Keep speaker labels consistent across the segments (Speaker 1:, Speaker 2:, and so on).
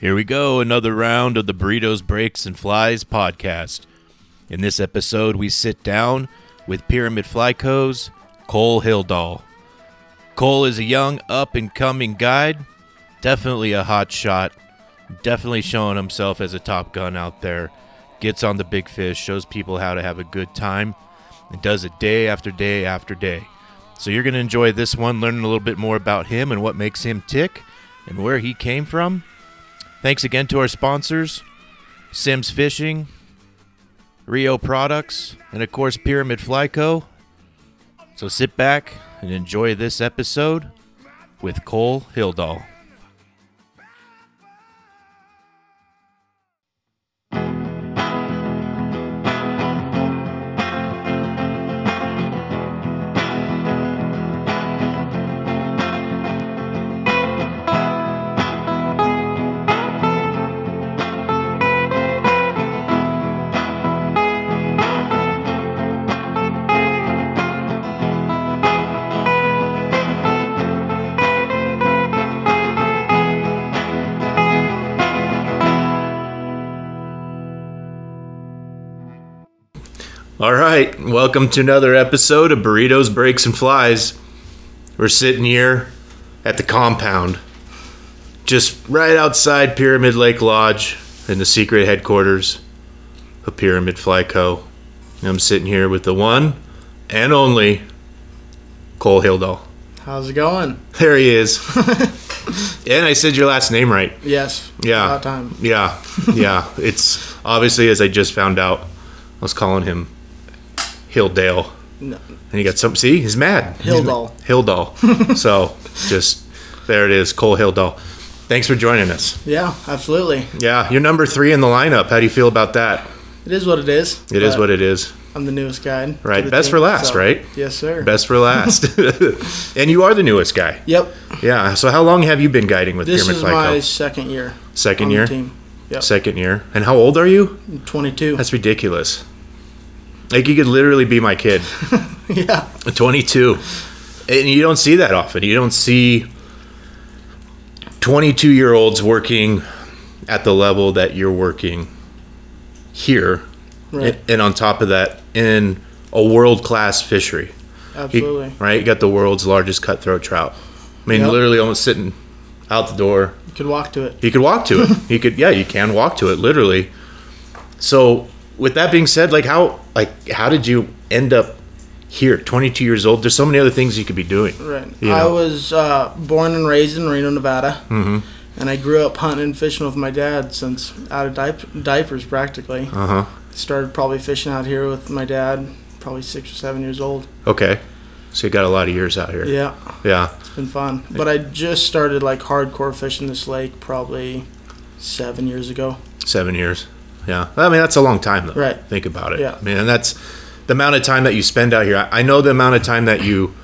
Speaker 1: Here we go, another round of the Burritos, Breaks, and Flies podcast. In this episode, we sit down with Pyramid Fly Co.'s Cole Hildahl. Cole is a young, up and coming guide, definitely a hot shot, definitely showing himself as a top gun out there. Gets on the big fish, shows people how to have a good time, and does it day after day after day. So you're going to enjoy this one, learning a little bit more about him and what makes him tick and where he came from. Thanks again to our sponsors Simms Fishing, Rio Products, and of course Pyramid Fly Co. So sit back and enjoy this episode with Cole Hildahl. Right, welcome to another episode of Burritos, Breaks, and Flies. We're sitting here at the compound, just right outside Pyramid Lake Lodge in the secret headquarters of Pyramid Fly Co. And I'm sitting here with the one and only Cole Hildahl.
Speaker 2: How's it going?
Speaker 1: There he is. and I said your last name right.
Speaker 2: Yes.
Speaker 1: Yeah.
Speaker 2: About time.
Speaker 1: Yeah, yeah. it's obviously as I just found out, I was calling him Hilldale,
Speaker 2: No.
Speaker 1: and you got some. See, he's mad. Mad. Hildahl. so just there it is, Cole Hildahl. Thanks for joining us.
Speaker 2: Yeah, absolutely.
Speaker 1: Yeah, you're number three in the lineup. How do you feel about that?
Speaker 2: It is what it is.
Speaker 1: It is what it is.
Speaker 2: I'm the newest guy.
Speaker 1: Right, best
Speaker 2: team,
Speaker 1: for last,
Speaker 2: so-
Speaker 1: right?
Speaker 2: Yes, sir.
Speaker 1: Best for last. and you are the newest guy.
Speaker 2: Yep.
Speaker 1: Yeah. So how long have you been guiding with
Speaker 2: This
Speaker 1: Pyramid
Speaker 2: is my second year.
Speaker 1: Second
Speaker 2: on
Speaker 1: year.
Speaker 2: The team. Yep.
Speaker 1: Second year. And how old are you?
Speaker 2: 22.
Speaker 1: That's ridiculous. Like you could literally be my kid.
Speaker 2: yeah.
Speaker 1: 22 and you don't see that often you don't see 22 year olds working at the level that you're working here
Speaker 2: Right.
Speaker 1: and, and on top of that in a world class fishery
Speaker 2: Absolutely.
Speaker 1: right you got the world's largest cutthroat trout i mean
Speaker 2: Yep.
Speaker 1: literally almost sitting out the door
Speaker 2: You could walk to it.
Speaker 1: you could walk to it. You could, yeah, you can walk to it, literally. So, with that being said, like how, like how did you end up here, 22 years old? There's so many other things you could be doing.
Speaker 2: Right.
Speaker 1: You
Speaker 2: I was uh, born and raised in Reno, Nevada. Mm-hmm. And I grew up hunting and fishing with my dad since out of diap- diapers, practically.
Speaker 1: Uh huh.
Speaker 2: Started probably fishing out here with my dad, probably six or seven years old.
Speaker 1: Okay. So you got a lot of years out here.
Speaker 2: Yeah.
Speaker 1: Yeah.
Speaker 2: It's been fun. But I just started like hardcore fishing this lake probably seven years ago.
Speaker 1: Seven years. Yeah. I mean, that's a long time though.
Speaker 2: Right.
Speaker 1: Think about it.
Speaker 2: Yeah.
Speaker 1: I mean, and that's the amount of time that you spend out here. I I know the amount of time that you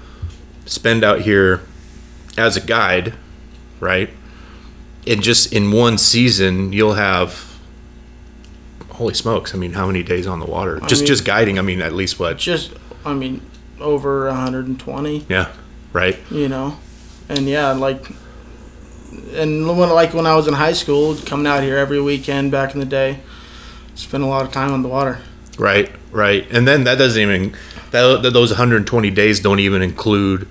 Speaker 1: spend out here as a guide, right? And just in one season, you'll have. Holy smokes! I mean, how many days on the water? Just
Speaker 2: mean-
Speaker 1: just guiding. I mean, at least what?
Speaker 2: Just, I mean, over 120,
Speaker 1: Yeah. Right.
Speaker 2: you know? And yeah, like, and when, like when I was in high school, coming out here every weekend back in the day, spent a lot of time on the water.
Speaker 1: Right, right, and then that doesn't even that, that those 120 days don't even include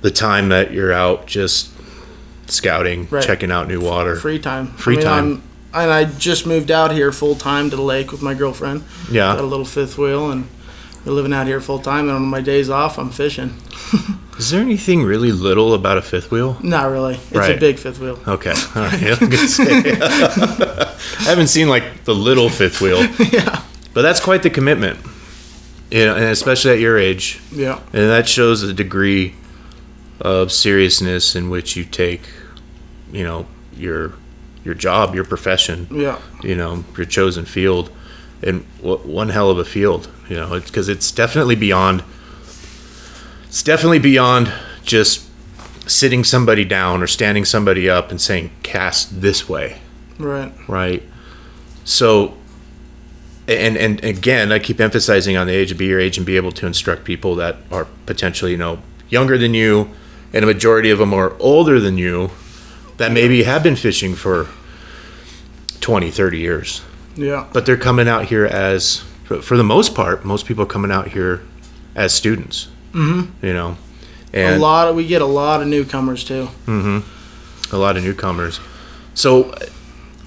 Speaker 1: the time that you're out just scouting,
Speaker 2: Right.
Speaker 1: checking out new water.
Speaker 2: Free time.
Speaker 1: Free
Speaker 2: I mean,
Speaker 1: time.
Speaker 2: I'm, and I just moved out here full time to the lake with my girlfriend. Yeah, got a little fifth wheel, and we're living out here full time. And on my days off, I'm fishing.
Speaker 1: is there anything really little about a fifth wheel?
Speaker 2: Not really. It's
Speaker 1: Right.
Speaker 2: a big fifth wheel.
Speaker 1: Okay, all right. I was gonna say. I haven't seen like the little fifth wheel,
Speaker 2: yeah.
Speaker 1: but that's quite the commitment. You know, and especially at your age,
Speaker 2: Yeah.
Speaker 1: and that shows the degree of seriousness in which you take, you know, your your job, your profession,
Speaker 2: Yeah.
Speaker 1: you know, your chosen field, and one hell of a field, you know, because it's definitely beyond. It's definitely beyond just sitting somebody down or standing somebody up and saying cast this way,
Speaker 2: Right.
Speaker 1: right? So, and and again, I keep emphasizing on the age of be your age and be able to instruct people that are potentially you know younger than you, and a majority of them are older than you, that maybe have been fishing for 20, 30 years.
Speaker 2: Yeah.
Speaker 1: But they're coming out here as, for the most part, most people are coming out here as students. Mm-hmm. You know,
Speaker 2: a lot of we get a lot of newcomers too.
Speaker 1: a lot of newcomers. So,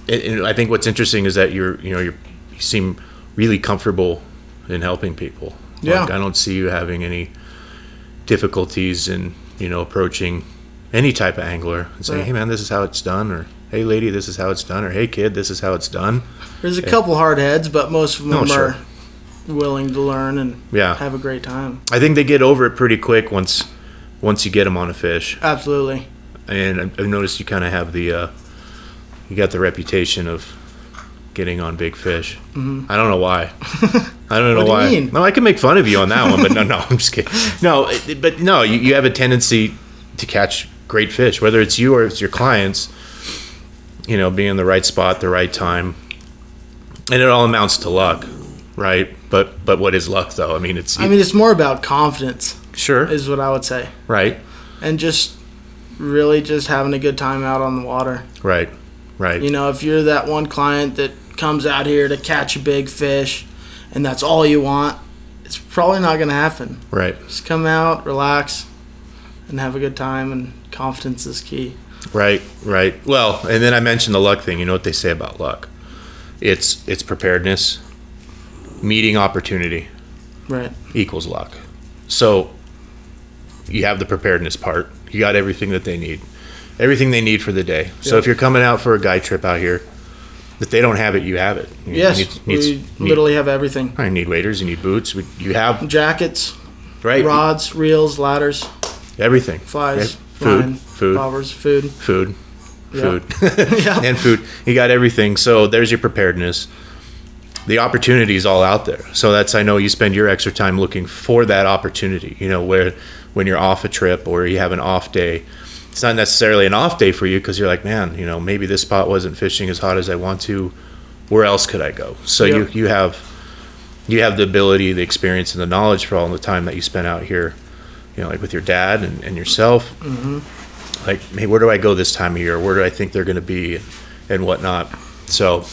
Speaker 1: and- and I think what's interesting is that you're, you know, you're, you seem really comfortable in helping people.
Speaker 2: Yeah.
Speaker 1: Like, I don't see you having any difficulties in, you know, approaching any type of angler and saying,
Speaker 2: Right.
Speaker 1: "Hey, man, this is how it's done," or "Hey, lady, this is how it's done," or "Hey, kid, this is how it's done."
Speaker 2: There's a couple hard heads, but most of them
Speaker 1: sure.
Speaker 2: are willing to learn and
Speaker 1: Yeah.
Speaker 2: have a great time.
Speaker 1: I think they get over it pretty quick once, once you get them on a fish.
Speaker 2: Absolutely.
Speaker 1: and I've- I've noticed you kind of have the uh, you got the reputation of getting on big fish. I don't know why. I don't know
Speaker 2: Mm-hmm. Do you
Speaker 1: why.
Speaker 2: mean?
Speaker 1: No, I can make fun of you on that one, but no, no, I'm just kidding. No, but no, you, you have a tendency to catch great fish, whether it's you or it's your clients. You know, being in the right spot, the right time, and it all amounts to luck, right? But but what is luck though? I mean, it's
Speaker 2: I mean, it's more about confidence,
Speaker 1: sure,
Speaker 2: is what I would say,
Speaker 1: right,
Speaker 2: and just really just having a good time out on the water.
Speaker 1: right, right,
Speaker 2: You know, if you're that one client that comes out here to catch a big fish, and that's all you want, it's probably not going to happen.
Speaker 1: right.
Speaker 2: Just come out, relax, and have a good time. And confidence is key.
Speaker 1: Right, right. Well, and then I mentioned the luck thing. You know what they say about luck? It's it's preparedness, meeting opportunity
Speaker 2: Right.
Speaker 1: equals luck. So you have the preparedness part. You got everything that they need, everything they need for the day. So if you're coming out for a guy trip out here, if they don't have it, you have it. You
Speaker 2: Yes,
Speaker 1: need,
Speaker 2: we
Speaker 1: need-
Speaker 2: literally have everything:
Speaker 1: I need waders. You need boots. we- You have
Speaker 2: jackets,
Speaker 1: right
Speaker 2: rods, reels, ladders,
Speaker 1: everything.
Speaker 2: flies,
Speaker 1: Right? Food,
Speaker 2: line,
Speaker 1: food,
Speaker 2: bobbers, food.
Speaker 1: food, food,
Speaker 2: Yeah.
Speaker 1: and food. You got everything. So there's your preparedness. The opportunity is all out there. So that's I know you spend your extra time looking for that opportunity. You know where when you're off a trip or you have an off day, it's not necessarily an off day for you because you're like, man, you know maybe this spot wasn't fishing as hot as I want to. Where else could I go? So
Speaker 2: Yep.
Speaker 1: you you have you have the ability, the experience, and the knowledge for all the time that you spent out here. You know, like with your dad and, and yourself mm-hmm. like, hey, where do I go this time of year? Where do I think they're going to be, and, and whatnot? So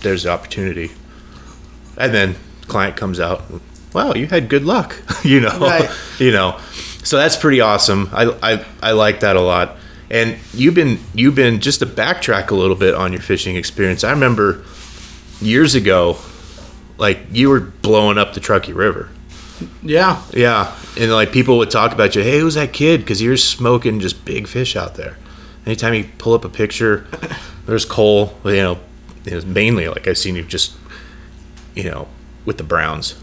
Speaker 1: there's the opportunity, and then client comes out. Wow, you had good luck, you know,
Speaker 2: Right.
Speaker 1: you know. So that's pretty awesome. I, I I like that a lot. And you've been you've been just to backtrack a little bit on your fishing experience. I remember years ago, like you were blowing up the Truckee River.
Speaker 2: Yeah.
Speaker 1: Yeah, and like people would talk about you. Hey, who's that kid? Because you're smoking just big fish out there. Anytime you pull up a picture, there's Cole. You know, it was mainly like I've seen you just, you know, with the Browns,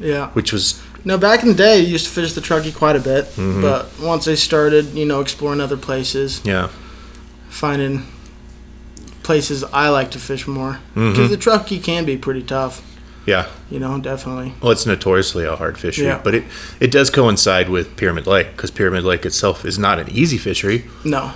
Speaker 2: Yeah.
Speaker 1: which was
Speaker 2: No, back in the day, I used to fish the Truckee quite a bit,
Speaker 1: Mm-hmm.
Speaker 2: but once I started, you know, exploring other places,
Speaker 1: yeah,
Speaker 2: finding places I like to fish more, because
Speaker 1: Mm-hmm.
Speaker 2: the Truckee can be pretty tough.
Speaker 1: yeah.
Speaker 2: You know, definitely.
Speaker 1: Well, it's notoriously a hard fishery,
Speaker 2: Yeah.
Speaker 1: but it it does coincide with Pyramid Lake because Pyramid Lake itself is not an easy fishery.
Speaker 2: No.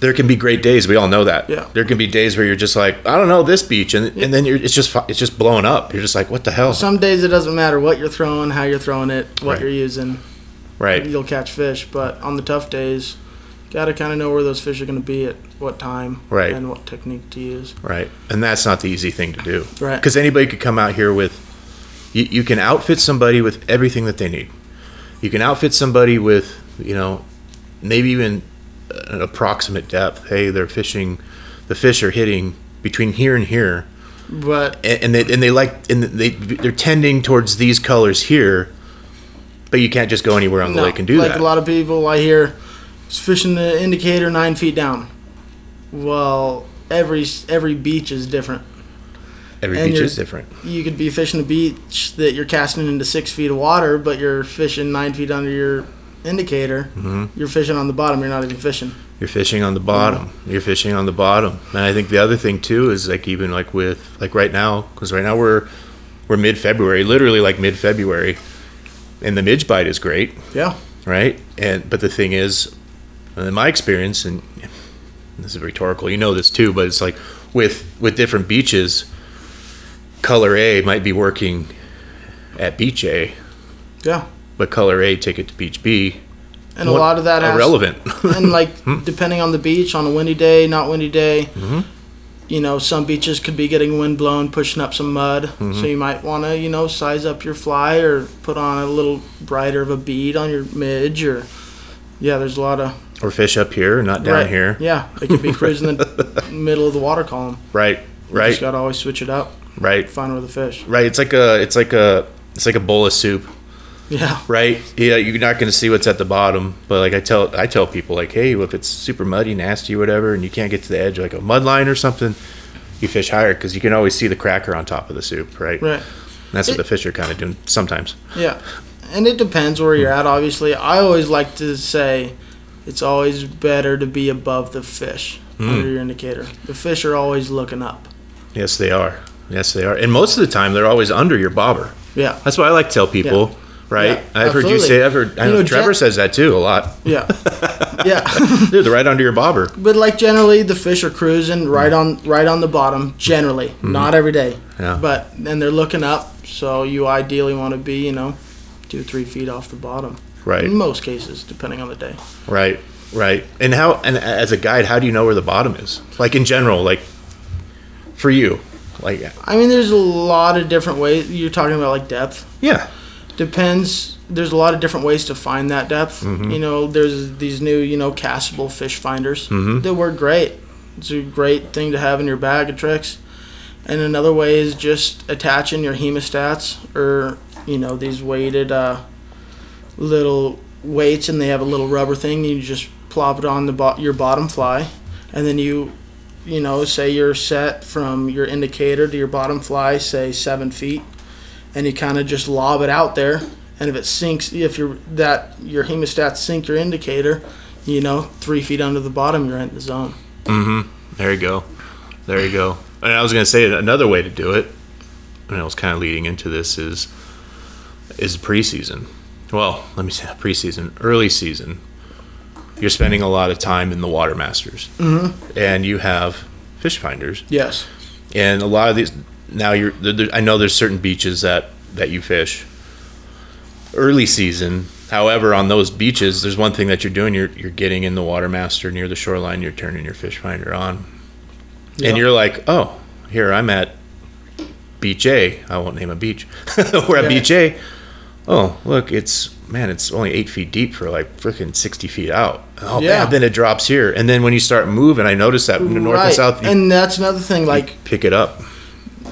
Speaker 1: There can be great days. We all know that.
Speaker 2: Yeah.
Speaker 1: There can be days where you're just like, I don't know this beach, and and then you're it's just it's just blowing up. You're just like, what the hell?
Speaker 2: Some days it doesn't matter what you're throwing, how you're throwing it, what
Speaker 1: Right.
Speaker 2: you're using.
Speaker 1: right.
Speaker 2: You'll catch fish, but on the tough days, got to kind of know where those fish are going to be at what time,
Speaker 1: Right.
Speaker 2: and what technique to use.
Speaker 1: Right. And that's not the easy thing to do.
Speaker 2: Right.
Speaker 1: Because anybody could come out here with, you, you can outfit somebody with everything that they need. You can outfit somebody with, you know, maybe even an approximate depth. Hey, they're fishing, the fish are hitting between here and here.
Speaker 2: But
Speaker 1: And, and they, and they like, and they, they're tending towards these colors here, but you can't just go anywhere on the
Speaker 2: no,
Speaker 1: lake and do
Speaker 2: like
Speaker 1: that.
Speaker 2: Like a lot of people I hear, fishing the indicator nine feet down. Well, every every beach is different.
Speaker 1: Every
Speaker 2: and
Speaker 1: beach is different.
Speaker 2: You could be fishing a beach that you're casting into six feet of water, but you're fishing nine feet under your indicator.
Speaker 1: Mm-hmm.
Speaker 2: You're fishing on the bottom. You're not even fishing.
Speaker 1: You're fishing on the bottom. You're fishing on the bottom. And I think the other thing too is like even like with like right now because right now we're we're mid February, literally like mid February, and the midge bite is great,
Speaker 2: Yeah.
Speaker 1: right? And but the thing is, in my experience, and this is rhetorical, you know this too, but it's like with with different beaches, color A might be working at beach A,
Speaker 2: Yeah.
Speaker 1: But color A take it to beach B,
Speaker 2: and a lot of that has
Speaker 1: irrelevant.
Speaker 2: and like hmm. depending on the beach, on a windy day, not windy day, mm-hmm. you know, some beaches could be getting wind blown, pushing up some mud. So mm-hmm. you might want to, you know, size up your fly or put on a little brighter of a bead on your midge or. Yeah, there's a lot of
Speaker 1: or fish up here, not down
Speaker 2: right,
Speaker 1: here.
Speaker 2: Yeah, it could be cruising the middle of the water column.
Speaker 1: Right, right.
Speaker 2: You just gotta always switch it up,
Speaker 1: right,
Speaker 2: find where the fish.
Speaker 1: right. It's like a, it's like a, it's like a bowl of soup.
Speaker 2: Yeah,
Speaker 1: right? Yeah, you're not going to see what's at the bottom. But like I tell, I tell people like, hey, if it's super muddy, nasty, whatever, and you can't get to the edge, like a mud line or something, you fish higher because you can always see the cracker on top of the soup, right?
Speaker 2: right.
Speaker 1: That's what the fish are kind of doing sometimes.
Speaker 2: Yeah, and it depends where you're at. Obviously, I always like to say it's always better to be above the fish hmm. under your indicator. The fish are always looking up.
Speaker 1: Yes, they are. Yes, they are. And most of the time, they're always under your bobber.
Speaker 2: Yeah,
Speaker 1: That's what I like to tell people. Right?
Speaker 2: Yeah,
Speaker 1: I've heard you say. I've heard. I
Speaker 2: You
Speaker 1: know,
Speaker 2: know,
Speaker 1: Trevor says that too a lot.
Speaker 2: yeah, yeah.
Speaker 1: Dude, they're right under your bobber.
Speaker 2: but like generally, the fish are cruising right on right on the bottom. Generally, mm-hmm. not every day.
Speaker 1: Yeah.
Speaker 2: But and they're looking up, so you ideally want to be, you know, two three feet off the bottom.
Speaker 1: Right.
Speaker 2: In most cases, depending on the day.
Speaker 1: Right, right. And how? And as a guide, how do you know where the bottom is? Like in general, like for you, like yeah.
Speaker 2: I mean, there's a lot of different ways. You're talking about like depth.
Speaker 1: yeah,
Speaker 2: Depends. There's a lot of different ways to find that depth. You know, there's these new, you know, castable fish finders that work great. It's a great thing to have in your bag of tricks. And another way is just attaching your hemostats or, you know, these weighted uh, little weights, and they have a little rubber thing. You just plop it on the bo- your bottom fly, and then you, you know, say you're set from your indicator to your bottom fly, say seven feet, and you kind of just lob it out there. And if it sinks, if you're that your hemostats sink your indicator, you know, three feet under the bottom, you're in the zone. Mm-hmm.
Speaker 1: there you go, there you go. And I was gonna say another way to do it, and I was kind of leading into this is is preseason. Well, let me say preseason, early season. You're spending a lot of time in the water masters, mm-hmm. and you have fish finders.
Speaker 2: Yes.
Speaker 1: and a lot of these now you're there, there- i know there's certain beaches that that you fish early season. However on those beaches there's one thing that you're doing. You're you're getting in the water master near the shoreline. You're turning your fish finder on.
Speaker 2: Yeah.
Speaker 1: and you're like oh here i'm at beach a. I won't name a beach. We're at
Speaker 2: Yeah.
Speaker 1: beach a. Oh look it's man it's only eight feet deep for like freaking 60 feet out. Oh
Speaker 2: Yeah.
Speaker 1: man then it drops here. And then when you start moving i notice that the north and south
Speaker 2: And that's another thing. Like
Speaker 1: pick it up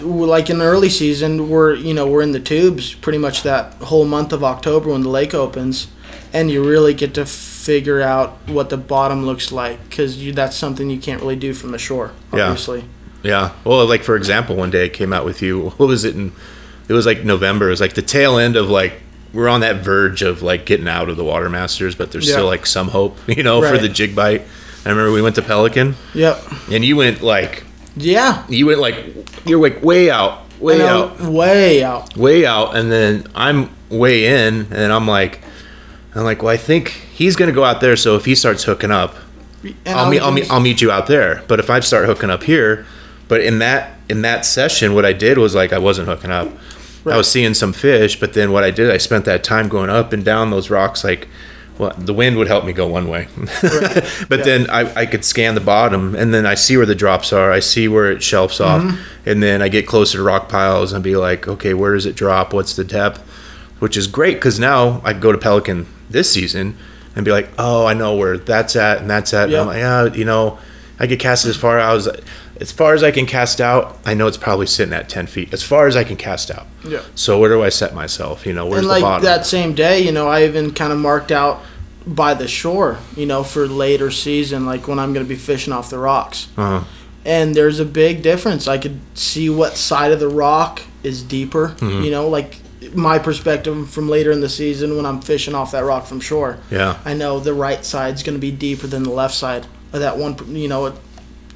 Speaker 2: like in the early season, we're you know we're in the tubes pretty much that whole month of October when the lake opens, and you really get to figure out what the bottom looks like because you that's something you can't really do from the shore. Obviously.
Speaker 1: Yeah. yeah. Well, like for example, one day I came out with you. What was it? In it was like November. It was like the tail end of like we're on that verge of like getting out of the water masters, but there's
Speaker 2: Yeah.
Speaker 1: still like some hope, you know, for the jig bite. I remember we went to Pelican,
Speaker 2: Yep.
Speaker 1: and you went like
Speaker 2: Yeah.
Speaker 1: you went like you're like way out, way out,
Speaker 2: Way out.
Speaker 1: way out, and then I'm way in, and I'm like, I'm like, well, I think he's gonna go out there. So if he starts hooking up,
Speaker 2: And
Speaker 1: I'll meet, I'll meet, I'll meet you out there. But if I start hooking up here, but in that in that session, what I did was like I wasn't hooking up. I was seeing some fish, but then what I did, I spent that time going up and down those rocks. Like, well, the wind would help me go one way, but
Speaker 2: Yeah.
Speaker 1: then I, I could scan the bottom, and then I see where the drops are. I see where it shelves off,
Speaker 2: Mm-hmm.
Speaker 1: and then I get closer to rock piles and be like, okay, where does it drop? What's the depth? Which is great because now I go to Pelican this season and be like, oh, I know where that's at and that's at. And
Speaker 2: Yeah.
Speaker 1: I'm like, yeah, you know, I could cast it as far as as far as I can cast out. I know it's probably sitting at ten feet. As far as I can cast out.
Speaker 2: Yeah.
Speaker 1: So where do I set myself? You know, where's
Speaker 2: and
Speaker 1: the
Speaker 2: like
Speaker 1: bottom?
Speaker 2: that same day, you know, I even kind of marked out by the shore, you know, for later season, like when I'm going to be fishing off the rocks.
Speaker 1: Uh-huh.
Speaker 2: And there's a big difference. I could see what side of the rock is deeper,
Speaker 1: Mm-hmm.
Speaker 2: you know, like my perspective from later in the season when I'm fishing off that rock from shore.
Speaker 1: Yeah.
Speaker 2: I know the right side's going to be deeper than the left side of that one, you know,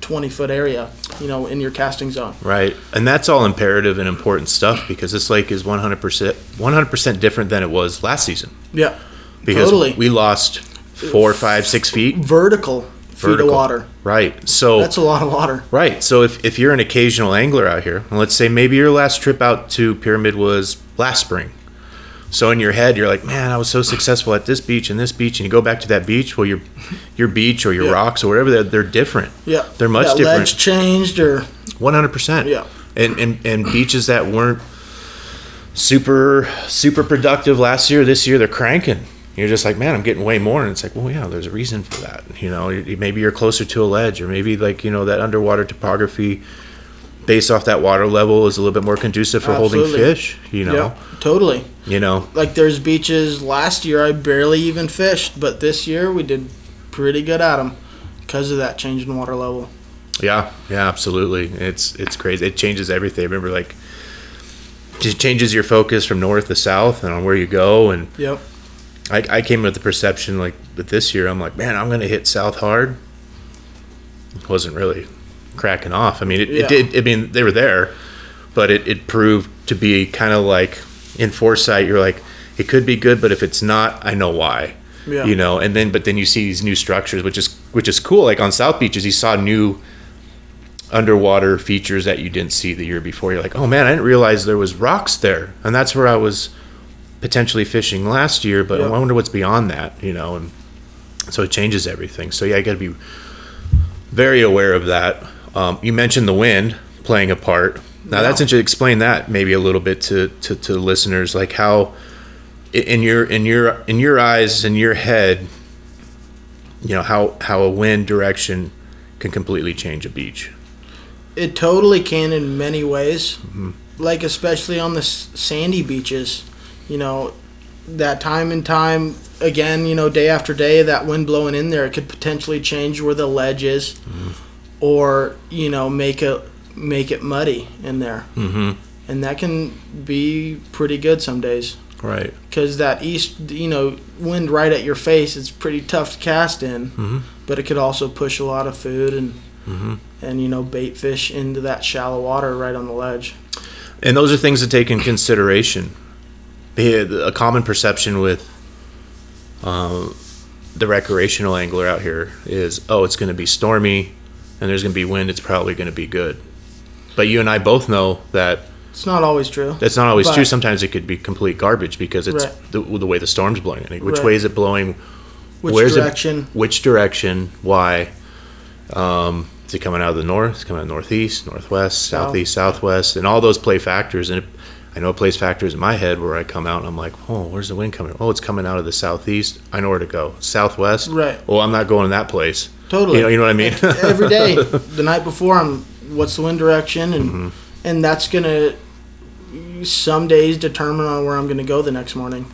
Speaker 2: 20 foot area, you know, in your casting zone.
Speaker 1: Right. And that's all imperative and important stuff because this lake is 100% 100% different than it was last season.
Speaker 2: Yeah.
Speaker 1: Because
Speaker 2: Totally.
Speaker 1: we lost four, five, six feet.
Speaker 2: Vertical feet of water.
Speaker 1: Right. So
Speaker 2: That's a lot of water.
Speaker 1: Right. So if, if you're an occasional angler out here, and let's say maybe your last trip out to Pyramid was last spring. So in your head, you're like, man, I was so successful at this beach and this beach, and you go back to that beach. Well, your your beach or your
Speaker 2: Yeah.
Speaker 1: rocks or whatever, they're, they're different.
Speaker 2: Yeah.
Speaker 1: They're much
Speaker 2: that
Speaker 1: different.
Speaker 2: Ledge changed or
Speaker 1: One hundred percent.
Speaker 2: Yeah.
Speaker 1: And, and and beaches that weren't super super productive last year, this year they're cranking. You're just like, man, I'm getting way more, and it's like, well, yeah, there's a reason for that. You know, maybe you're closer to a ledge, or maybe like you know that underwater topography, based off that water level, is a little bit more conducive for holding fish. You know,
Speaker 2: yeah, totally.
Speaker 1: you know,
Speaker 2: Like there's beaches last year I barely even fished, but this year we did pretty good at them because of that change in water level.
Speaker 1: Yeah, yeah, absolutely. It's it's crazy. It changes everything. Remember, like, it changes your focus from north to south and on where you go. And
Speaker 2: Yep.
Speaker 1: I, I came with the perception, like, but this year I'm like, man, I'm gonna hit south hard. Wasn't really cracking off. I mean, it,
Speaker 2: Yeah.
Speaker 1: it did. I mean, they were there, but it, it proved to be kind of like in foresight. You're like, it could be good, but if it's not, I know why
Speaker 2: Yeah.
Speaker 1: you know and then but then you see these new structures which is which is cool like on south beaches you saw new underwater features that you didn't see the year before you're like oh man i didn't realize there was rocks there and that's where i was potentially fishing last year but
Speaker 2: Yeah.
Speaker 1: i wonder what's beyond that you know and so it changes everything so yeah you got to be very aware of that um, you mentioned the wind playing a part now that's
Speaker 2: Yeah.
Speaker 1: interesting explain that maybe a little bit to, to, to listeners like how in your in your in your eyes in your head you know how how a wind direction can completely change a beach
Speaker 2: It totally can in many ways.
Speaker 1: Mm-hmm.
Speaker 2: Like especially on the sandy beaches, you know, that time and time again, you know, day after day, that wind blowing in there, it could potentially change where the ledge is,
Speaker 1: Mm-hmm.
Speaker 2: Or you know, make it make it muddy in there,
Speaker 1: mm-hmm.
Speaker 2: And that can be pretty good some days.
Speaker 1: right.
Speaker 2: Because that east, you know, wind right at your face, it's pretty tough to cast in,
Speaker 1: mm-hmm.
Speaker 2: but it could also push a lot of food and
Speaker 1: mm-hmm.
Speaker 2: and you know bait fish into that shallow water right on the ledge.
Speaker 1: and those are things to take in consideration. A common perception with uh, the recreational angler out here is oh it's going to be stormy and there's going to be wind it's probably going to be good but you and i both know that
Speaker 2: It's not always true.
Speaker 1: That's not always
Speaker 2: But-
Speaker 1: true. Sometimes it could be complete garbage because it's
Speaker 2: Right.
Speaker 1: the, the way the storm's blowing. Like, Which
Speaker 2: Right.
Speaker 1: way is it blowing?
Speaker 2: Which
Speaker 1: Where's
Speaker 2: direction?
Speaker 1: It, which direction? Why? Um, is it coming out of the north? Is it coming out of northeast, northwest,
Speaker 2: South.
Speaker 1: southeast, southwest? And all those play factors. And it, I know it plays factors in my head where I come out and I'm like, oh, where's the wind coming? Oh, it's coming out of the southeast. I know where to go. Southwest.
Speaker 2: Right.
Speaker 1: Well, I'm not going that place.
Speaker 2: Totally.
Speaker 1: You know, you know what I mean?
Speaker 2: Every day, the night before, I'm what's the wind direction, and
Speaker 1: Mm-hmm.
Speaker 2: and that's gonna some days determine on where I'm gonna go the next morning.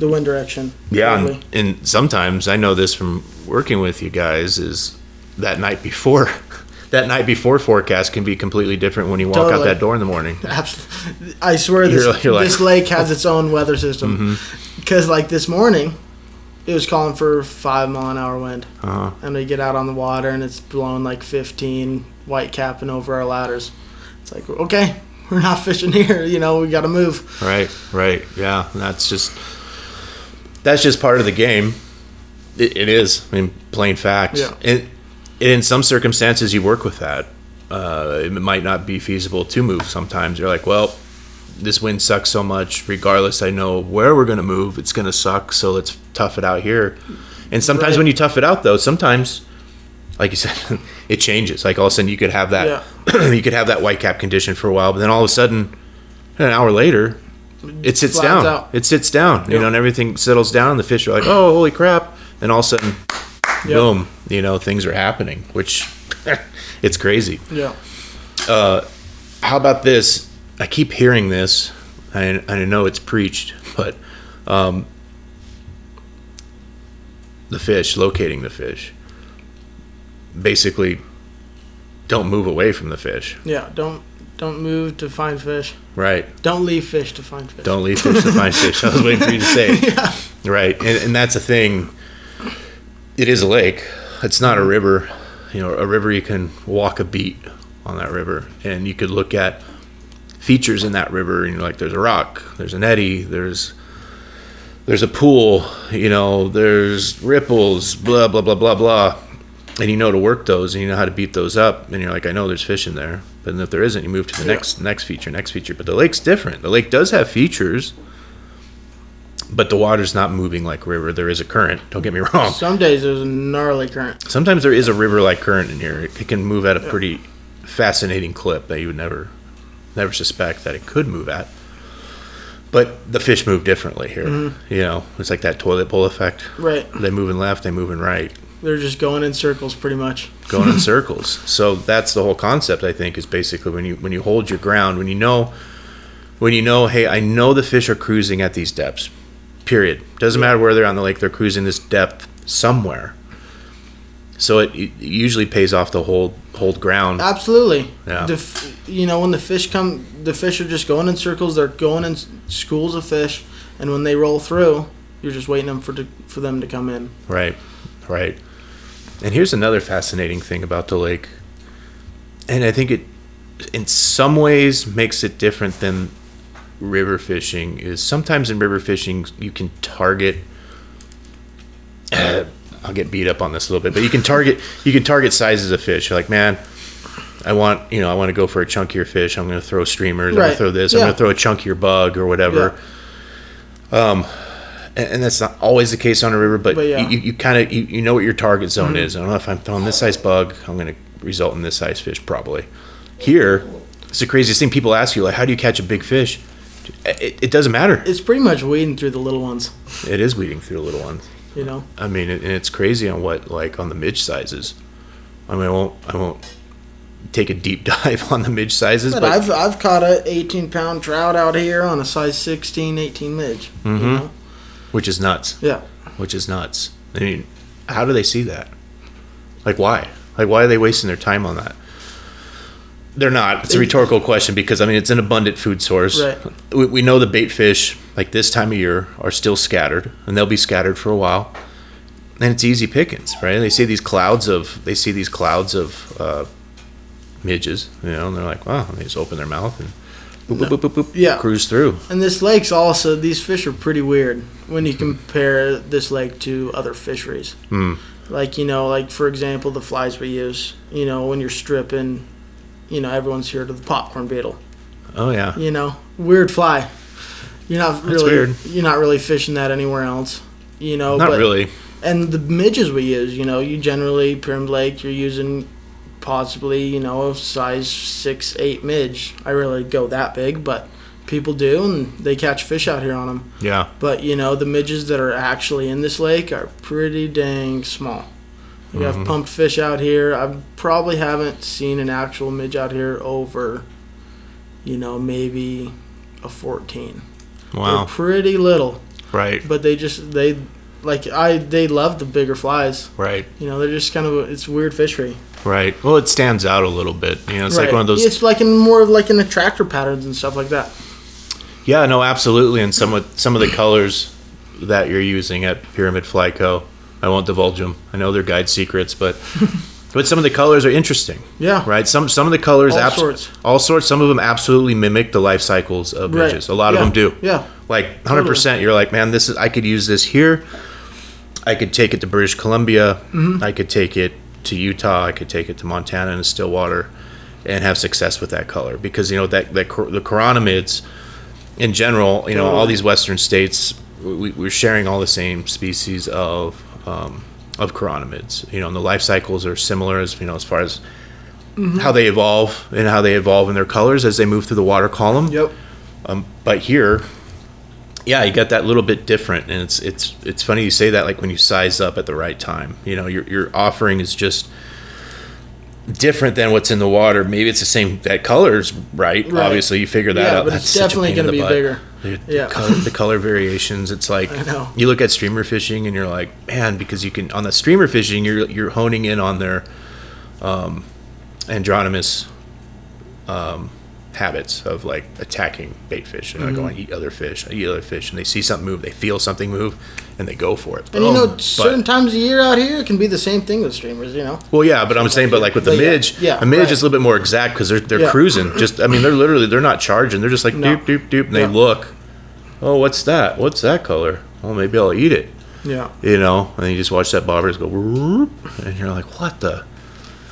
Speaker 2: The wind direction.
Speaker 1: Yeah, and, and sometimes I know this from working with you guys is that night before, that night before forecast can be completely different when you walk out that door in the morning.
Speaker 2: Absolutely. I swear this,
Speaker 1: You're- you're like- Mm-hmm.
Speaker 2: this lake has its own weather system. Because, like, this morning, it was calling for five mile an hour wind.
Speaker 1: Uh-huh.
Speaker 2: And we get out on the water and it's blowing like 15, white capping over our ladders. It's like, okay, we're not fishing here. You know, we got to move.
Speaker 1: Right, right, yeah. That's just that's just part of the game. It, it is. I mean, plain fact.
Speaker 2: Yeah.
Speaker 1: And in some circumstances, you work with that. Uh, it might not be feasible to move. Sometimes you're like, well, this wind sucks so much. Regardless, I know where we're going to move. It's going to suck. So let's tough it out here. And sometimes
Speaker 2: Right.
Speaker 1: when you tough it out, though, sometimes, like you said, it changes. Like all of a sudden, you could have that. you could have that white cap condition for a while, but then all of a sudden, an hour later, it sits down.
Speaker 2: out.
Speaker 1: It sits down. You know, and everything settles down. And the fish are like, "Oh, holy crap!" And all of a sudden,
Speaker 2: Yep.
Speaker 1: boom! You know, things are happening, which it's crazy.
Speaker 2: Yeah.
Speaker 1: Uh, How about this? I keep hearing this. I, I know it's preached, but um, the fish, locating the fish, basically, don't move away from the fish.
Speaker 2: Yeah. Don't don't move to find fish.
Speaker 1: Right.
Speaker 2: Don't leave fish to find fish.
Speaker 1: Don't leave fish to find fish. I was waiting for you to say it.
Speaker 2: Yeah.
Speaker 1: Right, and, and that's a thing. It is a lake. It's not a river. You know, a river you can walk a beat on that river, and you could look at features in that river. And you're like, there's a rock, there's an eddy, there's there's a pool. You know, there's ripples, blah blah blah blah blah, and you know to work those, and you know how to beat those up. And you're like, I know there's fish in there, but if there isn't, you move to the
Speaker 2: Yeah.
Speaker 1: next next feature, next feature. But the lake's different. The lake does have features but the water's not moving like river. There is a current. Don't get me wrong.
Speaker 2: Some days there's a gnarly current.
Speaker 1: Sometimes there is a river-like current in here. It can move at a pretty fascinating clip that you would never, never suspect that it could move at. But the fish move differently here. Mm-hmm. You know, it's like that toilet bowl effect.
Speaker 2: Right.
Speaker 1: They moving left, they moving right,
Speaker 2: They're just going in circles pretty much.
Speaker 1: going in circles. So that's the whole concept. I think is basically when you when you hold your ground, when you know, when you know, hey, I know the fish are cruising at these depths. Period. Doesn't matter where they're on the lake. They're cruising this depth somewhere. So it, it usually pays off to hold hold ground.
Speaker 2: Absolutely.
Speaker 1: Yeah.
Speaker 2: The you know when the fish come, the fish are just going in circles. They're going in schools of fish, and when they roll through, you're just waiting them for to, for them to come in.
Speaker 1: Right, right. And here's another fascinating thing about the lake. And I think it, in some ways, makes it different than river fishing. Is sometimes in river fishing you can target. Uh, I'll get beat up on this a little bit, but you can target you can target sizes of fish. You're like, man, I want you know I want to go for a chunkier fish. I'm going to throw streamers. I'm going to throw this. I'm going to throw a chunkier bug or whatever. Um, and, and that's not always the case on a river, but,
Speaker 2: But yeah.
Speaker 1: you, you kind of you, you know what your target zone is. I don't know if I'm throwing this size bug, I'm going to result in this size fish probably. Here, it's the craziest thing. People ask you like, how do you catch a big fish? It, it doesn't matter.
Speaker 2: It's pretty much weeding through the little ones.
Speaker 1: It is weeding through the little ones.
Speaker 2: You know.
Speaker 1: I mean, and it's crazy on what like on the midge sizes. I mean, I won't I won't take a deep dive on the midge sizes,
Speaker 2: But,
Speaker 1: but,
Speaker 2: I've I've caught a 18 pound trout out here on a size 16, 18 midge. You
Speaker 1: Mhm.
Speaker 2: know?
Speaker 1: which is nuts.
Speaker 2: Yeah.
Speaker 1: which is nuts. I mean, how do they see that? Like, why? Like, why are they wasting their time on that? They're not. It's a rhetorical question because I mean, it's an abundant food source.
Speaker 2: Right.
Speaker 1: We, we know the bait fish, like this time of year, are still scattered, and they'll be scattered for a while. And it's easy pickings, right? They see these clouds of they see these clouds of uh, midges, you know, and they're like, wow, and they just open their mouth and boop, boop, boop, boop, boop,
Speaker 2: Yeah.
Speaker 1: cruise through.
Speaker 2: And this lake's also these fish are pretty weird when you compare this lake to other fisheries.
Speaker 1: Hmm.
Speaker 2: Like you know, like for example, the flies we use. You know, when you're stripping, you know, everyone's heard of the popcorn beetle.
Speaker 1: Oh yeah,
Speaker 2: You know, weird fly. You're not
Speaker 1: That's
Speaker 2: really
Speaker 1: weird.
Speaker 2: you're not really fishing that anywhere else. You know,
Speaker 1: not
Speaker 2: but,
Speaker 1: really.
Speaker 2: And the midges we use, you know, you generally Pyramid Lake, you're using possibly, you know, a size six, eight midge. I really go that big, but people do, and they catch fish out here on them.
Speaker 1: Yeah,
Speaker 2: But you know, the midges that are actually in this lake are pretty dang small. We
Speaker 1: Mm-hmm.
Speaker 2: have pumped fish out here. I probably haven't seen an actual midge out here over, you know, maybe a 14. They're
Speaker 1: wow,
Speaker 2: pretty little,
Speaker 1: right,
Speaker 2: but they just they like I they love the bigger flies.
Speaker 1: right.
Speaker 2: You know, they're just kind of a, it's weird fishery.
Speaker 1: Right. Well, it stands out a little bit. You know, it's like one of those.
Speaker 2: It's like in more like in attractor patterns and stuff like that.
Speaker 1: Yeah, no, absolutely. And some of some of the colors that you're using at Pyramid Fly Co. I won't divulge them. I know they're guide secrets, but but some of the colors are interesting.
Speaker 2: Yeah.
Speaker 1: Right. Some some of the colors,
Speaker 2: All
Speaker 1: abs-
Speaker 2: sorts.
Speaker 1: all sorts. Some of them absolutely mimic the life cycles of
Speaker 2: Right.
Speaker 1: midges. A lot
Speaker 2: Yeah.
Speaker 1: of them do.
Speaker 2: Yeah.
Speaker 1: Like 100. percent You're like, man, this is. I could use this here. I could take it to British Columbia.
Speaker 2: Mm-hmm.
Speaker 1: I could take it to Utah. I could take it to Montana and Stillwater, and have success with that color because you know that that the chironomids, in general, you know, all these Western states, we, we're sharing all the same species of um, of chironomids. You know, and the life cycles are similar as you know as far as
Speaker 2: Mm-hmm.
Speaker 1: how they evolve and how they evolve in their colors as they move through the water column.
Speaker 2: Yep.
Speaker 1: Um, but here, yeah, you got that little bit different, and it's it's it's funny you say that like when you size up at the right time. You know, your your offering is just different than what's in the water. Maybe it's the same that colors right.
Speaker 2: Right.
Speaker 1: Obviously, you figure that
Speaker 2: Yeah,
Speaker 1: out.
Speaker 2: but
Speaker 1: That's
Speaker 2: it's definitely gonna be
Speaker 1: butt.
Speaker 2: bigger.
Speaker 1: The,
Speaker 2: Yeah.
Speaker 1: color, the color variations. It's like you look at streamer fishing, and you're like, man, because you can on the streamer fishing, you're you're honing in on their um, anadromous um, habits of like attacking bait fish and
Speaker 2: Mm-hmm.
Speaker 1: like eat other fish, eat other fish, and they see something move, they feel something move, and they go for it.
Speaker 2: And you know, certain
Speaker 1: But-
Speaker 2: times a year out here, it can be the same thing with streamers. You know.
Speaker 1: well, yeah, but I'm saying, but like with the
Speaker 2: But
Speaker 1: midge,
Speaker 2: yeah,
Speaker 1: a midge
Speaker 2: right.
Speaker 1: is a little bit more exact because they're they're
Speaker 2: Yeah.
Speaker 1: cruising. Just, I mean, they're literally they're not charging. They're just like
Speaker 2: No.
Speaker 1: doop doop doop, and they look. Oh, what's that? What's that color? Oh, maybe I'll eat it.
Speaker 2: Yeah.
Speaker 1: You know, and you just watch that bobber just go, and you're like, what the?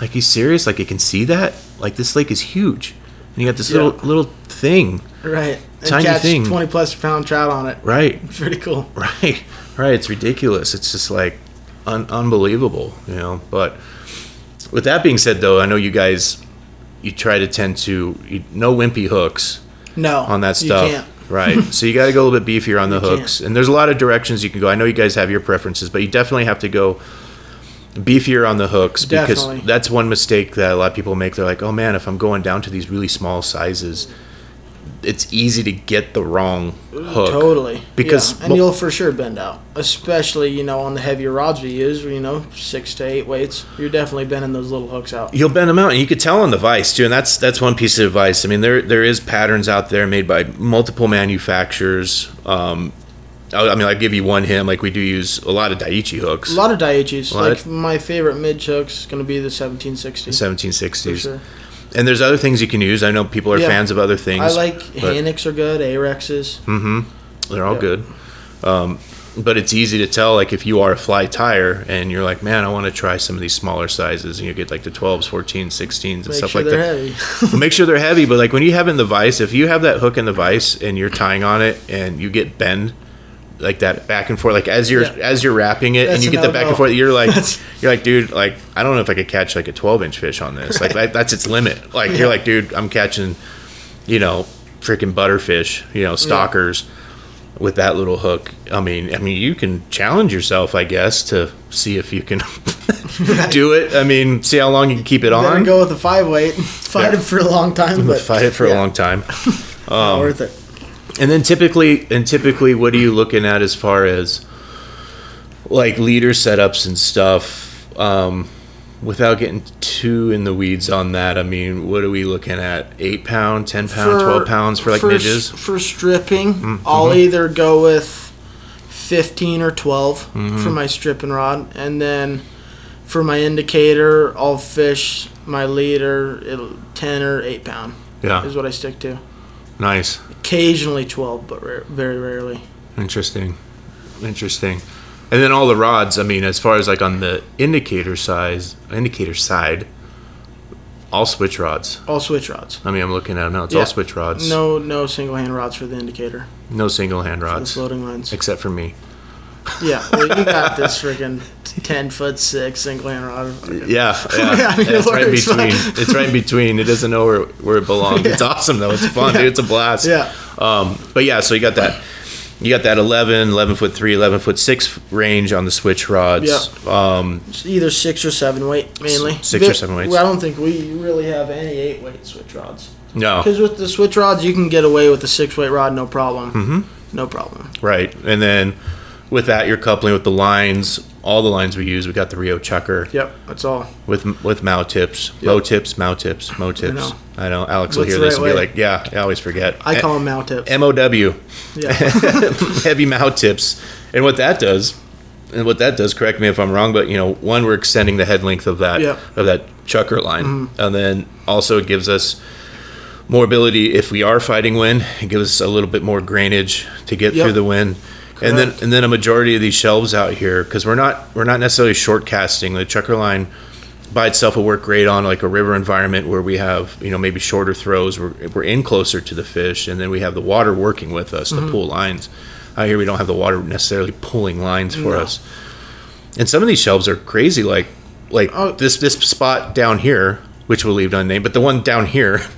Speaker 1: Like he's serious? Like you can see that? Like this lake is huge, and you got this
Speaker 2: Yeah.
Speaker 1: little little thing.
Speaker 2: Right.
Speaker 1: Tiny
Speaker 2: catch
Speaker 1: thing.
Speaker 2: 20 plus pound trout on it.
Speaker 1: Right.
Speaker 2: Pretty cool.
Speaker 1: Right, right. It's ridiculous. It's just like un- unbelievable, you know. But with that being said, though, I know you guys, you try to tend to you, no wimpy hooks
Speaker 2: No.
Speaker 1: on that
Speaker 2: you
Speaker 1: stuff,
Speaker 2: can't.
Speaker 1: right? so you got to go a little bit beefier on the
Speaker 2: You
Speaker 1: hooks, and there's a lot of directions you can go. I know you guys have your preferences, but you definitely have to go beefier on the hooks
Speaker 2: Definitely.
Speaker 1: because that's one mistake that a lot of people make. They're like, "Oh man, if I'm going down to these really small sizes." It's easy to get the wrong hook.
Speaker 2: Totally.
Speaker 1: Because
Speaker 2: yeah. and you'll for sure bend out, especially you know on the heavier rods we use. You know, six to eight weights. You're definitely bending those little hooks out.
Speaker 1: You'll bend them out, and you could tell on the vise too. And that's that's one piece of advice. I mean, there there is patterns out there made by multiple manufacturers. Um, I, I mean, I'll give you one hint. Like we do use a lot of Daiichi hooks,
Speaker 2: A lot of Daiichis.
Speaker 1: Lot
Speaker 2: Like
Speaker 1: of-
Speaker 2: my favorite mid hooks is going to be the 1760.
Speaker 1: seventeen
Speaker 2: For sure.
Speaker 1: And there's other things you can use. I know people are
Speaker 2: Yeah.
Speaker 1: fans of other things.
Speaker 2: I like Hanaks are good. Ahrexes.
Speaker 1: They're all
Speaker 2: Yeah.
Speaker 1: good. Um, but it's easy to tell, like, if you are a fly tire and you're like, man, I want to try some of these smaller sizes, and you get like the 12s, 14s, 16s, and
Speaker 2: Make
Speaker 1: stuff
Speaker 2: sure
Speaker 1: like
Speaker 2: they're
Speaker 1: that.
Speaker 2: heavy.
Speaker 1: Make sure they're heavy, but like when you have in the vise, if you have that hook in the vise and you're tying on it and you get bend like that back and forth, like as you're
Speaker 2: Yeah.
Speaker 1: as you're wrapping it and you get the back and forth, you're like
Speaker 2: That's-
Speaker 1: you're like, dude, like I don't know if I could catch like a 12 inch fish on this. Like that's its limit. Like
Speaker 2: Yeah.
Speaker 1: you're like, dude, I'm catching, you know, freaking butterfish, you know, stalkers. With that little hook, I mean, I mean, you can challenge yourself, I guess, to see if you can do it. I mean, see how long you can keep it on.
Speaker 2: go with a five weight. Fight
Speaker 1: Yeah.
Speaker 2: it for a long time, but
Speaker 1: Fight it for a long time.
Speaker 2: not worth it.
Speaker 1: And then typically, and typically, what are you looking at as far as like leader setups and stuff? Um, without getting too in the weeds on that, I mean, what are we looking at? Eight pound, ten pound, twelve pounds for like
Speaker 2: for,
Speaker 1: midges?
Speaker 2: For stripping,
Speaker 1: mm-hmm.
Speaker 2: I'll either go with 15 or 12
Speaker 1: Mm-hmm.
Speaker 2: for my stripping rod, and then for my indicator, I'll fish my leader 10 or 8 pound
Speaker 1: Yeah,
Speaker 2: is what I stick to.
Speaker 1: Nice,
Speaker 2: Occasionally 12, but rare, very rarely.
Speaker 1: interesting, interesting. And then all the rods. I mean, as far as like on the indicator size, indicator side, all switch rods.
Speaker 2: All switch rods.
Speaker 1: I mean, I'm looking at them now. It's
Speaker 2: Yeah.
Speaker 1: all switch rods.
Speaker 2: No, no single hand rods for the indicator.
Speaker 1: no single hand rods,
Speaker 2: floating lines.
Speaker 1: except for me.
Speaker 2: Yeah, well, you got this freaking 10 foot six single hand rod.
Speaker 1: Yeah, yeah.
Speaker 2: I mean, it
Speaker 1: it's right in between. It's right in between. It doesn't know where, where it belongs. It's awesome though. It's fun, dude. It's a blast.
Speaker 2: Yeah.
Speaker 1: Um, but yeah, so you got that. You got that 11, 11 foot 3, 11 foot 6 range on the switch rods. Yeah.
Speaker 2: Um, either six or seven weight mainly.
Speaker 1: Six or seven weights.
Speaker 2: well, I don't think we really have any eight weight switch rods.
Speaker 1: no,
Speaker 2: Because with the switch rods, you can get away with the six weight rod, no problem. Mm-hmm. No problem.
Speaker 1: right. And then with that, you're coupling with the lines. All the lines we use, we got the Rio Chucker
Speaker 2: Yep, that's all.
Speaker 1: with with Mao tips, Mo tips, Mao tips, Mo tips.
Speaker 2: know.
Speaker 1: I know. Alex will hear this and be like, "Yeah, I always forget."
Speaker 2: I call them mount tips.
Speaker 1: M O W.
Speaker 2: yeah.
Speaker 1: heavy mount tips. And what that does, and what that does, correct me if I'm wrong, but you know, one, we're extending the head length of that
Speaker 2: Yep.
Speaker 1: of that chucker line,
Speaker 2: Mm-hmm.
Speaker 1: and then also it gives us more ability if we are fighting wind. It gives us a little bit more grainage to get
Speaker 2: Yep.
Speaker 1: through the wind. And then and then a majority of these shelves out here because we're not we're not necessarily short casting. The chucker line by itself will work great on like a river environment where we have you know maybe shorter throws. We're, we're in closer to the fish, and then we have the water working with us
Speaker 2: Mm-hmm.
Speaker 1: to pull lines. Out here, we don't have the water necessarily pulling lines for
Speaker 2: No.
Speaker 1: us. And some of these shelves are crazy, like like
Speaker 2: Oh.
Speaker 1: this this spot down here, which we'll leave unnamed, but the one down here.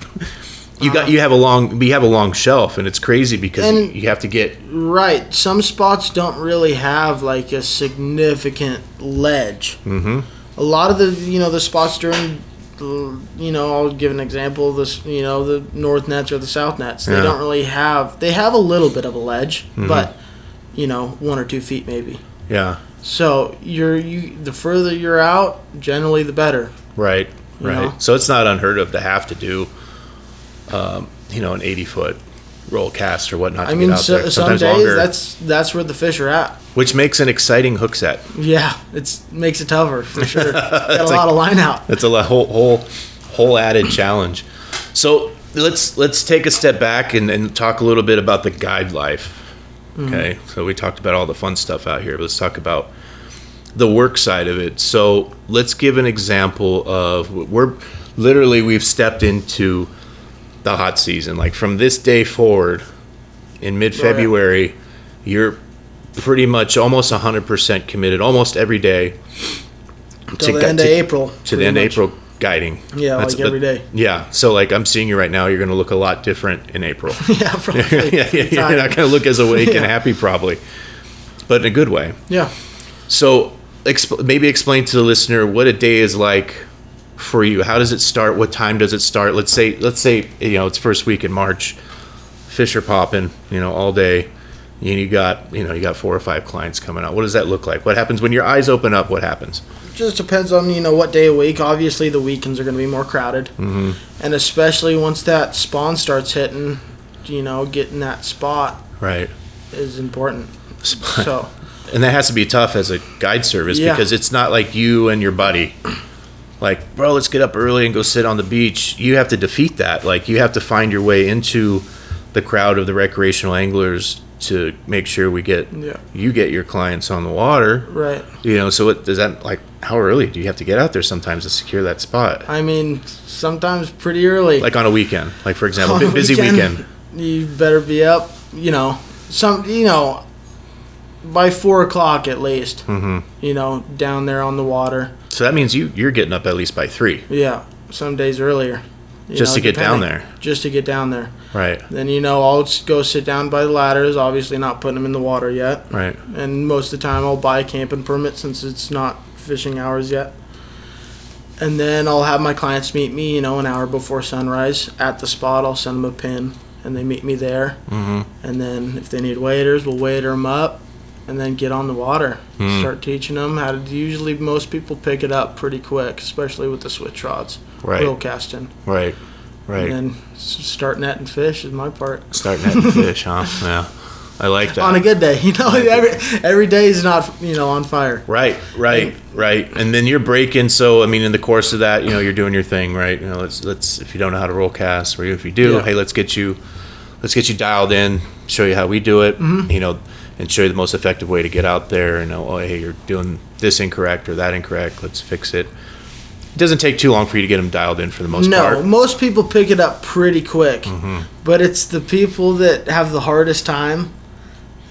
Speaker 1: You got you have a long you have a long shelf and it's crazy because
Speaker 2: And-
Speaker 1: you have to get
Speaker 2: right. Some spots don't really have like a significant ledge. Mm-hmm. A lot of the you know the spots during you know I'll give an example this you know the north nets or the south nets they
Speaker 1: Yeah.
Speaker 2: don't really have they have a little bit of a ledge
Speaker 1: Mm-hmm.
Speaker 2: but you know one or two feet maybe
Speaker 1: yeah
Speaker 2: so you're you the further you're out generally the better
Speaker 1: Right, right.
Speaker 2: know?
Speaker 1: So it's not unheard of to have to do, um, you know, an eighty foot roll cast or whatnot to
Speaker 2: I mean
Speaker 1: get out
Speaker 2: so,
Speaker 1: there.
Speaker 2: some
Speaker 1: Sometimes
Speaker 2: days
Speaker 1: longer,
Speaker 2: that's that's where the fish are at
Speaker 1: which makes an exciting hook set.
Speaker 2: yeah it's makes it tougher for sure got a
Speaker 1: It's
Speaker 2: lot of line out
Speaker 1: That's a whole whole whole added challenge. So let's let's take a step back and, and talk a little bit about the guide life.
Speaker 2: Mm-hmm.
Speaker 1: Okay, so we talked about all the fun stuff out here. But let's talk about the work side of it. So let's give an example of we're literally we've stepped into the hot season. Like from this day forward, in oh, mid February, you're pretty much almost 100% committed almost every day
Speaker 2: Till
Speaker 1: to
Speaker 2: the end of April.
Speaker 1: to the end of. April guiding.
Speaker 2: Yeah,
Speaker 1: That's-
Speaker 2: like every day.
Speaker 1: Yeah, so like I'm seeing you right now. You're going to look a lot different in April.
Speaker 2: yeah, probably.
Speaker 1: yeah, yeah, you're not going to look as awake and happy probably, but in a good way.
Speaker 2: Yeah.
Speaker 1: So exp- maybe explain to the listener what a day is like for you. How does it start? What time does it start? Let's say let's say you know it's first week in March. Fish are popping, you know, all day. And you got you know you got four or five clients coming out. What does that look like? What happens when your eyes open up? What happens?
Speaker 2: just depends on you know what day of week. Obviously, the weekends are going to be more crowded, mm-hmm. and especially once that spawn starts hitting, you know, getting that spot
Speaker 1: Right.
Speaker 2: is important. So
Speaker 1: And that has to be tough as a guide service
Speaker 2: Yeah.
Speaker 1: because it's not like you and your buddy. Like, bro, let's get up early and go sit on the beach. You have to defeat that. Like, you have to find your way into the crowd of the recreational anglers to make sure we get
Speaker 2: Yeah.
Speaker 1: you get your clients on the water.
Speaker 2: right.
Speaker 1: You know, so what does that like? How early do you have to get out there sometimes to secure that spot?
Speaker 2: I mean, sometimes pretty early.
Speaker 1: Like on a weekend, like for example,
Speaker 2: On a
Speaker 1: bu- busy weekend.
Speaker 2: You better be up. You know, some. You know, by four o'clock at least.
Speaker 1: hmm
Speaker 2: You know, down there on the water.
Speaker 1: So that means you you're getting up at least by three
Speaker 2: Yeah, some days earlier.
Speaker 1: just
Speaker 2: know,
Speaker 1: to get down there,
Speaker 2: Just to get down there.
Speaker 1: right?
Speaker 2: Then you know I'll go sit down by the ladders. Obviously not putting them in the water yet.
Speaker 1: Right.
Speaker 2: And most of the time I'll buy a camping permit since it's not fishing hours yet. And then I'll have my clients meet me, you know, an hour before sunrise at the spot. I'll send them a pin, and they meet me there.
Speaker 1: hmm
Speaker 2: And then if they need waders, we'll wader them up, and then get on the water.
Speaker 1: Hmm.
Speaker 2: Start teaching them how to. Usually, most people pick it up pretty quick, especially with the switch rods,
Speaker 1: Right.
Speaker 2: casting,
Speaker 1: Right. Right.
Speaker 2: and then start netting fish is my part.
Speaker 1: Start netting fish, huh? Yeah. I like that.
Speaker 2: On a good day, you know, every every day is not you know on fire.
Speaker 1: Right, right, right. And then you're breaking. So I mean, in the course of that, you know, you're doing your thing, right? You know, let's let's if you don't know how to roll cast, or if you do,
Speaker 2: Yeah.
Speaker 1: hey, let's get you, let's get you dialed in, show you how we do it,
Speaker 2: Mm-hmm.
Speaker 1: you know, and show you the most effective way to get out there. And know, oh, hey, you're doing this incorrect or that incorrect. Let's fix it. It doesn't take too long for you to get them dialed in for the most
Speaker 2: no,
Speaker 1: part. Mm-hmm.
Speaker 2: most people pick it up pretty quick, but it's the people that have the hardest time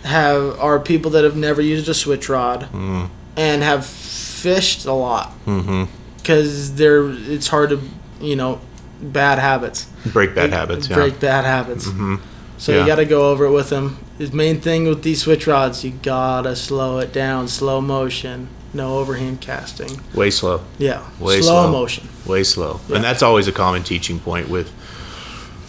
Speaker 2: have are people that have never used a switch rod
Speaker 1: Mm.
Speaker 2: and have fished a lot
Speaker 1: Mm-hmm.
Speaker 2: because they're it's hard to you know bad habits
Speaker 1: Break bad
Speaker 2: Like,
Speaker 1: habits.
Speaker 2: break
Speaker 1: Yeah.
Speaker 2: bad habits
Speaker 1: hmm
Speaker 2: so
Speaker 1: Yeah.
Speaker 2: you got to go over it with them the main thing with these switch rods you gotta slow it down slow motion no overhand casting
Speaker 1: Way slow.
Speaker 2: yeah
Speaker 1: Way
Speaker 2: slow
Speaker 1: slow.
Speaker 2: motion
Speaker 1: way slow
Speaker 2: Yeah.
Speaker 1: and that's always a common teaching point with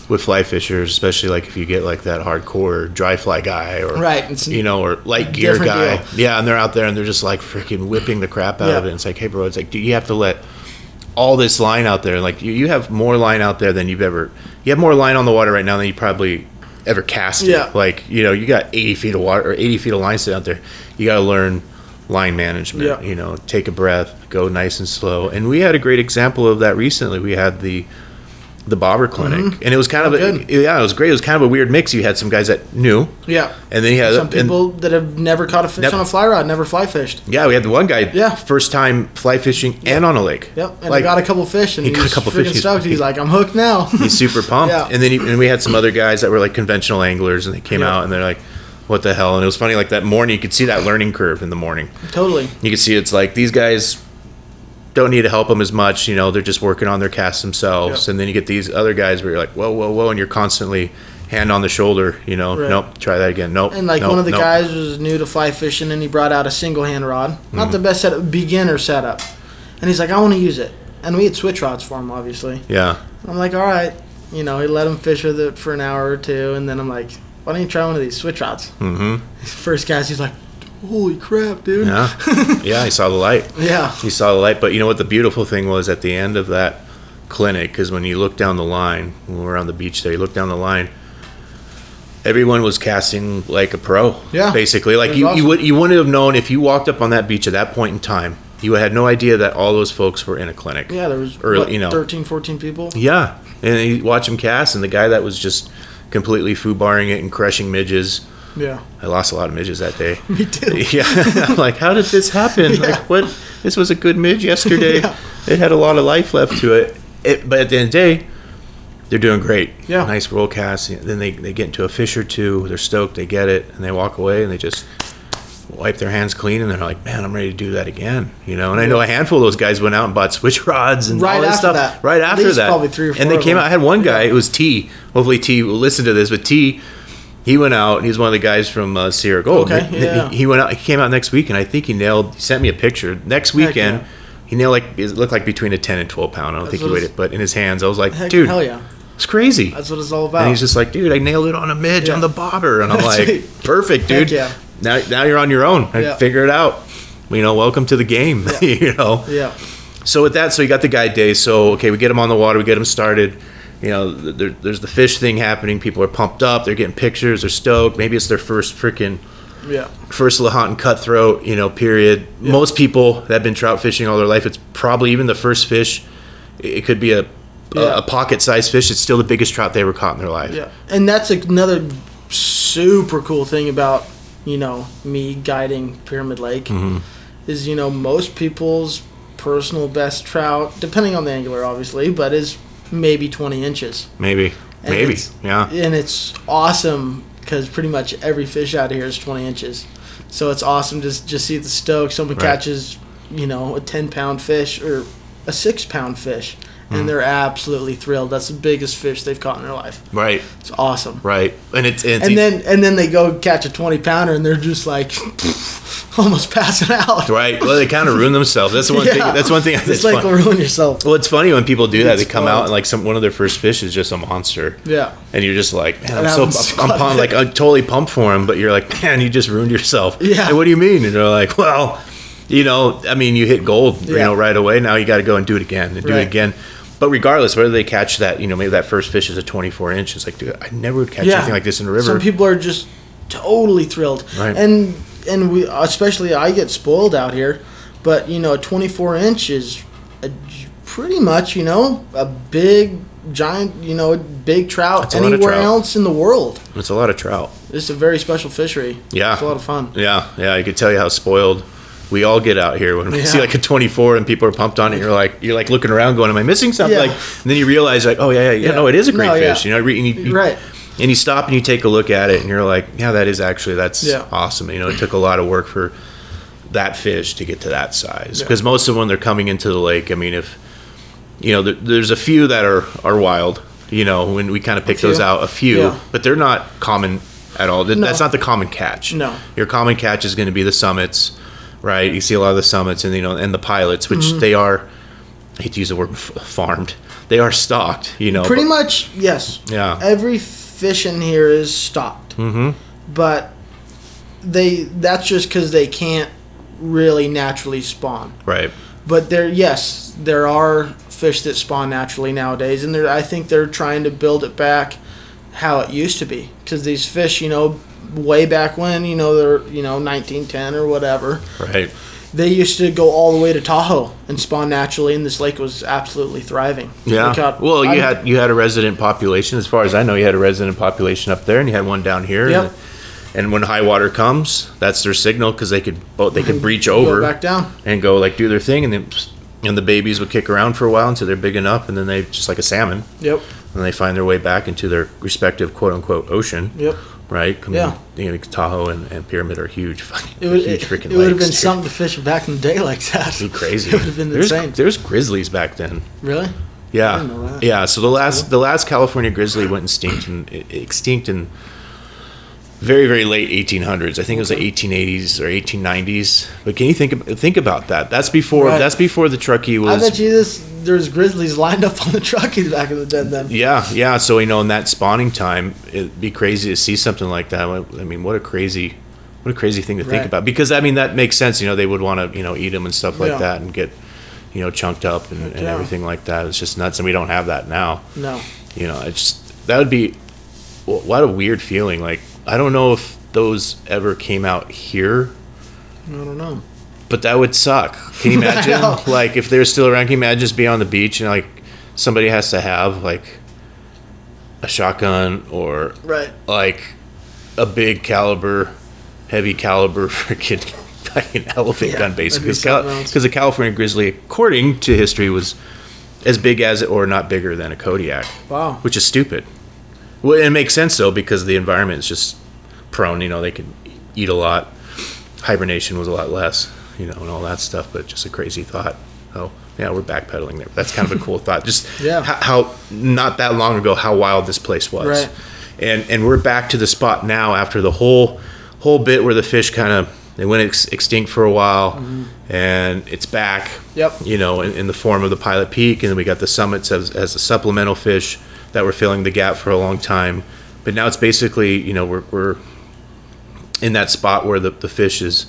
Speaker 1: with fly fishers especially like if you get like that hardcore dry fly guy or
Speaker 2: right it's,
Speaker 1: you know or light gear guy
Speaker 2: deal.
Speaker 1: yeah and they're out there and they're just like freaking whipping the crap out of
Speaker 2: Yeah.
Speaker 1: it it's like hey bro it's like do you have to let all this line out there like you, you have more line out there than you've ever you have more line on the water right now than you probably ever cast it.
Speaker 2: Yeah.
Speaker 1: like you know you got 80 feet of water or 80 feet of line sitting out there you got to learn line management
Speaker 2: Yeah.
Speaker 1: you know take a breath go nice and slow and we had a great example of that recently we had the the bobber clinic mm-hmm. and it was kind of a,
Speaker 2: good.
Speaker 1: yeah it was great it was kind of a weird mix you had some guys that knew
Speaker 2: yeah
Speaker 1: and then you had
Speaker 2: some people that have never caught a fish
Speaker 1: Never-
Speaker 2: on a fly rod never fly fished
Speaker 1: yeah we had the one guy
Speaker 2: Yeah.
Speaker 1: first time fly fishing and on a lake
Speaker 2: Yep, and
Speaker 1: Like,
Speaker 2: he got a couple fish, and
Speaker 1: he
Speaker 2: he,
Speaker 1: got a couple fish. He's-
Speaker 2: stoked. He's like, "I'm hooked now."
Speaker 1: he's super pumped
Speaker 2: Yeah.
Speaker 1: and then he, and we had some other guys that were like conventional anglers and they came
Speaker 2: Yeah.
Speaker 1: out and they're like what the hell and it was funny like that morning you could see that learning curve in the morning
Speaker 2: totally.
Speaker 1: you can see it's like these guys don't need to help them as much. You know, they're just working on their casts themselves.
Speaker 2: Yep.
Speaker 1: And then you get these other guys where you're like, whoa, whoa, whoa, and you're constantly hand on the shoulder. You know,
Speaker 2: Right.
Speaker 1: nope, try that again. Nope.
Speaker 2: And like
Speaker 1: nope,
Speaker 2: one of the
Speaker 1: nope.
Speaker 2: guys was new to fly fishing, and he brought out a single hand rod, not
Speaker 1: Mm.
Speaker 2: the best setup, beginner setup. And he's like, "I want to use it." And we had switch rods for him, obviously.
Speaker 1: Yeah,
Speaker 2: I'm like, "All right," you know. He let him fish with it for an hour or two, and then I'm like, "Why don't you try one of these switch rods?"
Speaker 1: mm-hmm.
Speaker 2: First cast, he's like, "Holy crap, dude!"
Speaker 1: yeah, yeah. I saw the light.
Speaker 2: Yeah.
Speaker 1: He saw the light. But you know what? The beautiful thing was at the end of that clinic, because when you look down the line, when we were on the beach there, you look down the line. Everyone was casting like a pro.
Speaker 2: Yeah.
Speaker 1: basically, like
Speaker 2: It was
Speaker 1: you, you would you wouldn't have known if you walked up on that beach at that point in time. You had no idea that all those folks were in a clinic.
Speaker 2: Yeah, there was
Speaker 1: Early-
Speaker 2: what,
Speaker 1: you know.
Speaker 2: 13, 14 people.
Speaker 1: Yeah, and you watch him cast, and the guy that was just completely foobarring it and crushing midges.
Speaker 2: Yeah,
Speaker 1: I lost a lot of midges that day.
Speaker 2: me too.
Speaker 1: Yeah, I'm like, how did this happen?
Speaker 2: Yeah.
Speaker 1: Like, what? This was a good midge yesterday.
Speaker 2: Yeah.
Speaker 1: It had a lot of life left to it. it. But at the end of the day, they're doing great.
Speaker 2: Yeah.
Speaker 1: nice roll cast. Then they, they get into a fish or two. They're stoked. They get it, and they walk away, and they just wipe their hands clean, and they're like, "Man, I'm ready to do that again." You know. And I know a handful of those guys went out and bought switch rods and
Speaker 2: Right
Speaker 1: all this stuff.
Speaker 2: that.
Speaker 1: Right after that,
Speaker 2: probably three or four.
Speaker 1: And
Speaker 2: they
Speaker 1: came
Speaker 2: them.
Speaker 1: out. I had one guy.
Speaker 2: Yeah.
Speaker 1: It was T. Hopefully T will listen to this, but T. He went out. And he's one of the guys from uh, Sierra Gold.
Speaker 2: Okay,
Speaker 1: He-
Speaker 2: yeah.
Speaker 1: He, went out. He came out next week, and I think he nailed. He sent me a picture. Next weekend,
Speaker 2: yeah.
Speaker 1: he nailed like it looked like between a ten and twelve pound. I don't
Speaker 2: That's
Speaker 1: think he weighed it, but in his hands, I was like,
Speaker 2: Heck,
Speaker 1: dude,
Speaker 2: hell yeah.
Speaker 1: it's crazy.
Speaker 2: That's what it's all about.
Speaker 1: And he's just like, dude, I nailed it on a midge
Speaker 2: Yeah.
Speaker 1: on the bobber, and I'm like, perfect, dude.
Speaker 2: Heck yeah.
Speaker 1: Now, now you're on your own. I
Speaker 2: Yeah.
Speaker 1: Figure it out. You know, welcome to the game.
Speaker 2: Yeah.
Speaker 1: you know.
Speaker 2: yeah.
Speaker 1: So with that, so you got the guide day. So okay, we get him on the water, we get him started. You know, there, there's the fish thing happening. People are pumped up. They're getting pictures. They're stoked. Maybe it's their first freaking
Speaker 2: Yeah.
Speaker 1: first Lahontan cutthroat. You know, period. Most people that have been trout fishing all their life, it's probably even the first fish. It could be a
Speaker 2: Yeah.
Speaker 1: a, a pocket-sized fish. It's still the biggest trout they ever caught in their life.
Speaker 2: Yeah, and that's another super cool thing about you know me guiding Pyramid Lake
Speaker 1: Mm-hmm.
Speaker 2: is you know most people's personal best trout, depending on the angler, obviously, but is maybe twenty inches,
Speaker 1: Maybe.
Speaker 2: And
Speaker 1: Maybe. Yeah.
Speaker 2: and it's awesome because pretty much every fish out here is twenty inches, so it's awesome to just see the stoke. Someone
Speaker 1: Right.
Speaker 2: catches you know a ten pound fish or a six pound fish.
Speaker 1: Mm.
Speaker 2: And they're absolutely thrilled. That's the biggest fish they've caught in their life.
Speaker 1: Right.
Speaker 2: It's awesome.
Speaker 1: Right. And it's, it's
Speaker 2: and then and then they go catch a 20 pounder and they're just like almost passing out
Speaker 1: right. Well, they kind of ruin themselves. That's one thing. That's one thing. That's
Speaker 2: it's like
Speaker 1: fun.
Speaker 2: ruin yourself
Speaker 1: Well, it's funny when people do that. They
Speaker 2: It's
Speaker 1: come out and like some one of their first fish is just a monster,
Speaker 2: yeah
Speaker 1: and you're just like, man, I'm so I'm, pumped, like. I'm totally pumped for him, but you're like, man, you just ruined yourself.
Speaker 2: Yeah.
Speaker 1: And what do you mean? And they're like, well, you know, I mean, you hit gold, you
Speaker 2: Yeah.
Speaker 1: know, right away. Now you got to go and do it again and do
Speaker 2: Right.
Speaker 1: it again. But regardless, whether they catch that, you know, maybe that first fish is a 24 inch. It's like, dude, I never would catch
Speaker 2: yeah
Speaker 1: anything like this in a river.
Speaker 2: some people are just totally thrilled
Speaker 1: Right.
Speaker 2: and and we especially i get spoiled out here but you know a 24 inch is a, pretty much you know a big giant you know big trout
Speaker 1: That's a lot of
Speaker 2: anywhere
Speaker 1: trout.
Speaker 2: else in the world
Speaker 1: it's a lot of trout.
Speaker 2: it's a very special fishery
Speaker 1: Yeah.
Speaker 2: it's a lot of fun
Speaker 1: Yeah, yeah, I could tell you how spoiled we all get out here when we
Speaker 2: Yeah.
Speaker 1: see like a 24 and people are pumped on it. You're like, you're like looking around, going, "Am I missing something?"
Speaker 2: Yeah.
Speaker 1: Like, and then you realize, like, "Oh yeah, yeah, yeah, no, it is a great
Speaker 2: No,
Speaker 1: fish." You know, and you, you-
Speaker 2: right
Speaker 1: and you stop and you take a look at it, and you're like, "Yeah, that is actually that's awesome." You know, it took a lot of work for that fish to get to that size because most of them when they're coming into the lake, I mean, if you know, there, there's a few that are are wild. You know, when we kind of pick those out, a few, but they're not common at all.
Speaker 2: No.
Speaker 1: That's not the common catch.
Speaker 2: No.
Speaker 1: Your common catch is going to be the summits, right? You see a lot of the summits and you know and the pilots, which
Speaker 2: Mm-hmm.
Speaker 1: they are. I hate to use the word f- farmed. They are stocked, you know.
Speaker 2: Pretty
Speaker 1: but-
Speaker 2: much, yes.
Speaker 1: Yeah.
Speaker 2: Every fish in here is stocked.
Speaker 1: Mm-hmm.
Speaker 2: But they that's just because they can't really naturally spawn.
Speaker 1: Right.
Speaker 2: But there, yes, there are fish that spawn naturally nowadays, and they're, I think they're trying to build it back how it used to be. Because these fish, you know, way back when, you know, they're you know 1910 or whatever,
Speaker 1: Right.
Speaker 2: they used to go all the way to Tahoe and spawn naturally, and this lake was absolutely thriving.
Speaker 1: Yeah.
Speaker 2: Caught-
Speaker 1: well, you
Speaker 2: I'm-
Speaker 1: had you had a resident population. As far as I know, you had a resident population up there, and you had one down here.
Speaker 2: Yep.
Speaker 1: And, and when high water comes, that's their signal because they could both they could breach over
Speaker 2: back down.
Speaker 1: and go like do their thing, and then and the babies would kick around for a while until they're big enough, and then they just like a salmon,
Speaker 2: Yep.
Speaker 1: and they find their way back into their respective quote unquote ocean.
Speaker 2: Yep.
Speaker 1: Right. I mean,
Speaker 2: Yeah.
Speaker 1: You know, Tahoe and, and Pyramid are huge, fucking
Speaker 2: It would,
Speaker 1: huge
Speaker 2: it,
Speaker 1: freaking
Speaker 2: it would have been something to fish back in the day like that.
Speaker 1: It'd be crazy.
Speaker 2: It would have been
Speaker 1: there's,
Speaker 2: insane.
Speaker 1: There's grizzlies back then.
Speaker 2: Really?
Speaker 1: Yeah,
Speaker 2: I didn't know that.
Speaker 1: yeah. So the last the last California grizzly went extinct in extinct in very very late 1800s. I think it was the 1880s or 1890s. But can you think think about that? That's before
Speaker 2: Right.
Speaker 1: that's before the Truckee was.
Speaker 2: I bet you this there's grizzlies lined up on the Truckee back in the day then.
Speaker 1: yeah, yeah. So you know, in that spawning time, it'd be crazy to see something like that. I mean, what a crazy, what a crazy thing to think about. Because I mean, that makes sense. You know, they would want to you know eat them and stuff like
Speaker 2: Yeah.
Speaker 1: that and get you know chunked up and, and
Speaker 2: Yeah.
Speaker 1: everything like that. It's just nuts, and we don't have that now.
Speaker 2: No.
Speaker 1: you know it's just that would be what a weird feeling like i don't know if those ever came out here
Speaker 2: I don't know.
Speaker 1: but that would suck can you imagine like if they're still around can you imagine just being on the beach and like somebody has to have like a shotgun or
Speaker 2: Right.
Speaker 1: like a big caliber heavy caliber freaking fucking elephant
Speaker 2: Yeah,
Speaker 1: gun basically because the california grizzly according to history was as big as it or not bigger than a Kodiak,
Speaker 2: Wow.
Speaker 1: which is stupid. Well, it makes sense though because the environment is just prone. You know, they can eat a lot. Hibernation was a lot less. You know, and all that stuff. But just a crazy thought. Oh, yeah, we're backpedaling there. That's kind of a cool thought. Just
Speaker 2: Yeah.
Speaker 1: how, how not that long ago how wild this place was.
Speaker 2: Right.
Speaker 1: And and we're back to the spot now after the whole whole bit where the fish kind of they went ex- extinct for a while, mm-hmm. and it's back.
Speaker 2: Yep.
Speaker 1: You know, in, in the form of the Pilot Peak, and then we got the summits as as a supplemental fish that were filling the gap for a long time. But now it's basically you know we're we're in that spot where the, the fish is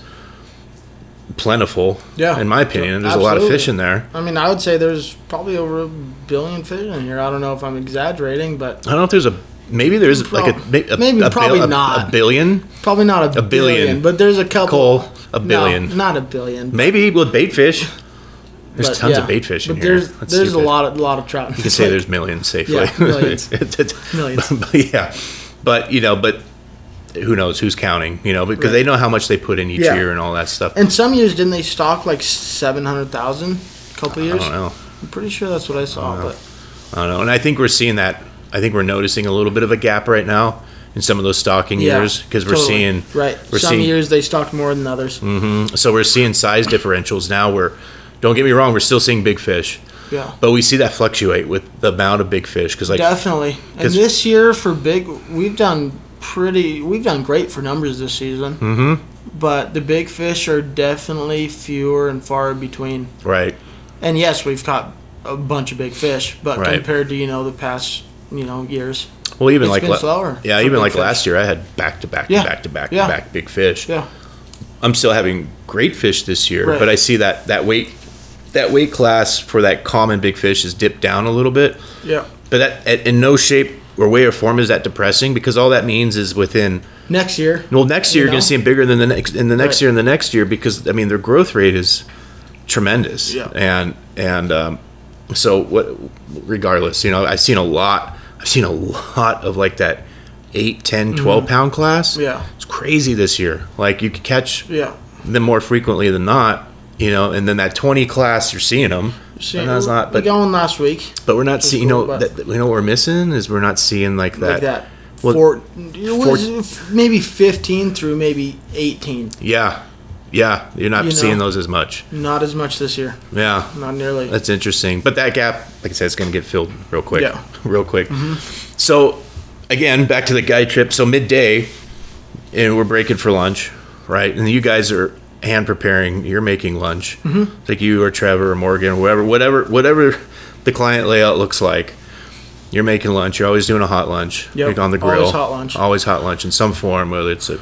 Speaker 1: plentiful.
Speaker 2: Yeah.
Speaker 1: In my opinion, there's a lot of fish in there.
Speaker 2: I mean, I would say there's probably over a billion fish in here. I don't know if I'm exaggerating, but
Speaker 1: I don't know if there's a maybe there's like a, a
Speaker 2: maybe,
Speaker 1: a,
Speaker 2: probably
Speaker 1: a,
Speaker 2: not.
Speaker 1: a billion.
Speaker 2: probably not a,
Speaker 1: A billion.
Speaker 2: billion, But there's a couple.
Speaker 1: Cole, a
Speaker 2: No,
Speaker 1: billion.
Speaker 2: not a billion.
Speaker 1: Maybe with bait fish. There's
Speaker 2: but
Speaker 1: tons
Speaker 2: yeah.
Speaker 1: of bait fish in
Speaker 2: but
Speaker 1: here.
Speaker 2: There's
Speaker 1: That's
Speaker 2: there's
Speaker 1: stupid.
Speaker 2: a lot of lot of trout.
Speaker 1: You can say there's millions safely.
Speaker 2: Yeah, millions. Millions.
Speaker 1: But, yeah, but you know, but who knows who's counting? You know, because
Speaker 2: Right.
Speaker 1: they know how much they put in each
Speaker 2: Yeah.
Speaker 1: year and all that stuff.
Speaker 2: And some years didn't they stock like seven hundred thousand? A couple years.
Speaker 1: I don't know.
Speaker 2: I'm pretty sure that's what I saw.
Speaker 1: know.
Speaker 2: But
Speaker 1: I don't know. And I think we're seeing that. I think we're noticing a little bit of a gap right now in some of those stocking
Speaker 2: yeah,
Speaker 1: years because we're
Speaker 2: totally.
Speaker 1: seeing
Speaker 2: right.
Speaker 1: we're
Speaker 2: some
Speaker 1: seeing-
Speaker 2: years they stocked more than others. Mm-hmm.
Speaker 1: so we're seeing size differentials now. Where don't get me wrong, we're still seeing big fish,
Speaker 2: Yeah.
Speaker 1: but we see that fluctuate with the amount of big fish because like
Speaker 2: Definitely. And this year for big, we've done pretty. We've done great for numbers this season.
Speaker 1: hmm
Speaker 2: But the big fish are definitely fewer and far between.
Speaker 1: right.
Speaker 2: And yes, we've caught a bunch of big fish, but
Speaker 1: Right.
Speaker 2: compared to you know the past you know years,
Speaker 1: Well, even
Speaker 2: It's
Speaker 1: like la-
Speaker 2: slower
Speaker 1: yeah, even like
Speaker 2: fish.
Speaker 1: last year, I had back to back to back to back to back big fish.
Speaker 2: yeah,
Speaker 1: I'm still having great fish this year,
Speaker 2: Right.
Speaker 1: but I see that that weight that weight class for that common big fish is dipped down a little bit.
Speaker 2: yeah.
Speaker 1: But that at- in no shape or way or form is that depressing because all that means is within
Speaker 2: Next year,
Speaker 1: well next year
Speaker 2: You
Speaker 1: you're going to see them bigger than the next in the next
Speaker 2: Right.
Speaker 1: year and the next year because I mean their growth rate is tremendous.
Speaker 2: Yeah.
Speaker 1: And and um, so what regardless, you know, I've seen a lot I've seen a lot of like that 8, 10, 12 pound class.
Speaker 2: Mm-hmm. Yeah.
Speaker 1: It's crazy this year. Like you could catch
Speaker 2: yeah.
Speaker 1: them more frequently than not, you know, and then that 20 class you're seeing them.
Speaker 2: See,
Speaker 1: and that's not
Speaker 2: we
Speaker 1: but
Speaker 2: going last week
Speaker 1: but we're not seeing you know
Speaker 2: cool,
Speaker 1: that, you know what we're missing is we're not seeing like that.
Speaker 2: like that.
Speaker 1: well,
Speaker 2: Four, maybe fifteen through maybe eighteen.
Speaker 1: Yeah. Yeah, you're not
Speaker 2: You
Speaker 1: seeing
Speaker 2: know.
Speaker 1: those as much.
Speaker 2: Not as much this year.
Speaker 1: Yeah.
Speaker 2: Not nearly.
Speaker 1: That's interesting. But that gap, like I said, it's going to get filled real quick.
Speaker 2: Yeah. Mm-hmm.
Speaker 1: Real quick. So, again, back to the guide trip. So, midday, and we're breaking for lunch, right? And you guys are hand preparing, you're making lunch. Mm-hmm. Like you or Trevor or Morgan or whoever, whatever, whatever the client layout looks like. You're making lunch. You're always doing a hot lunch,
Speaker 2: Yep.
Speaker 1: like on the grill.
Speaker 2: Always hot lunch.
Speaker 1: Always hot lunch in some form, whether it's a,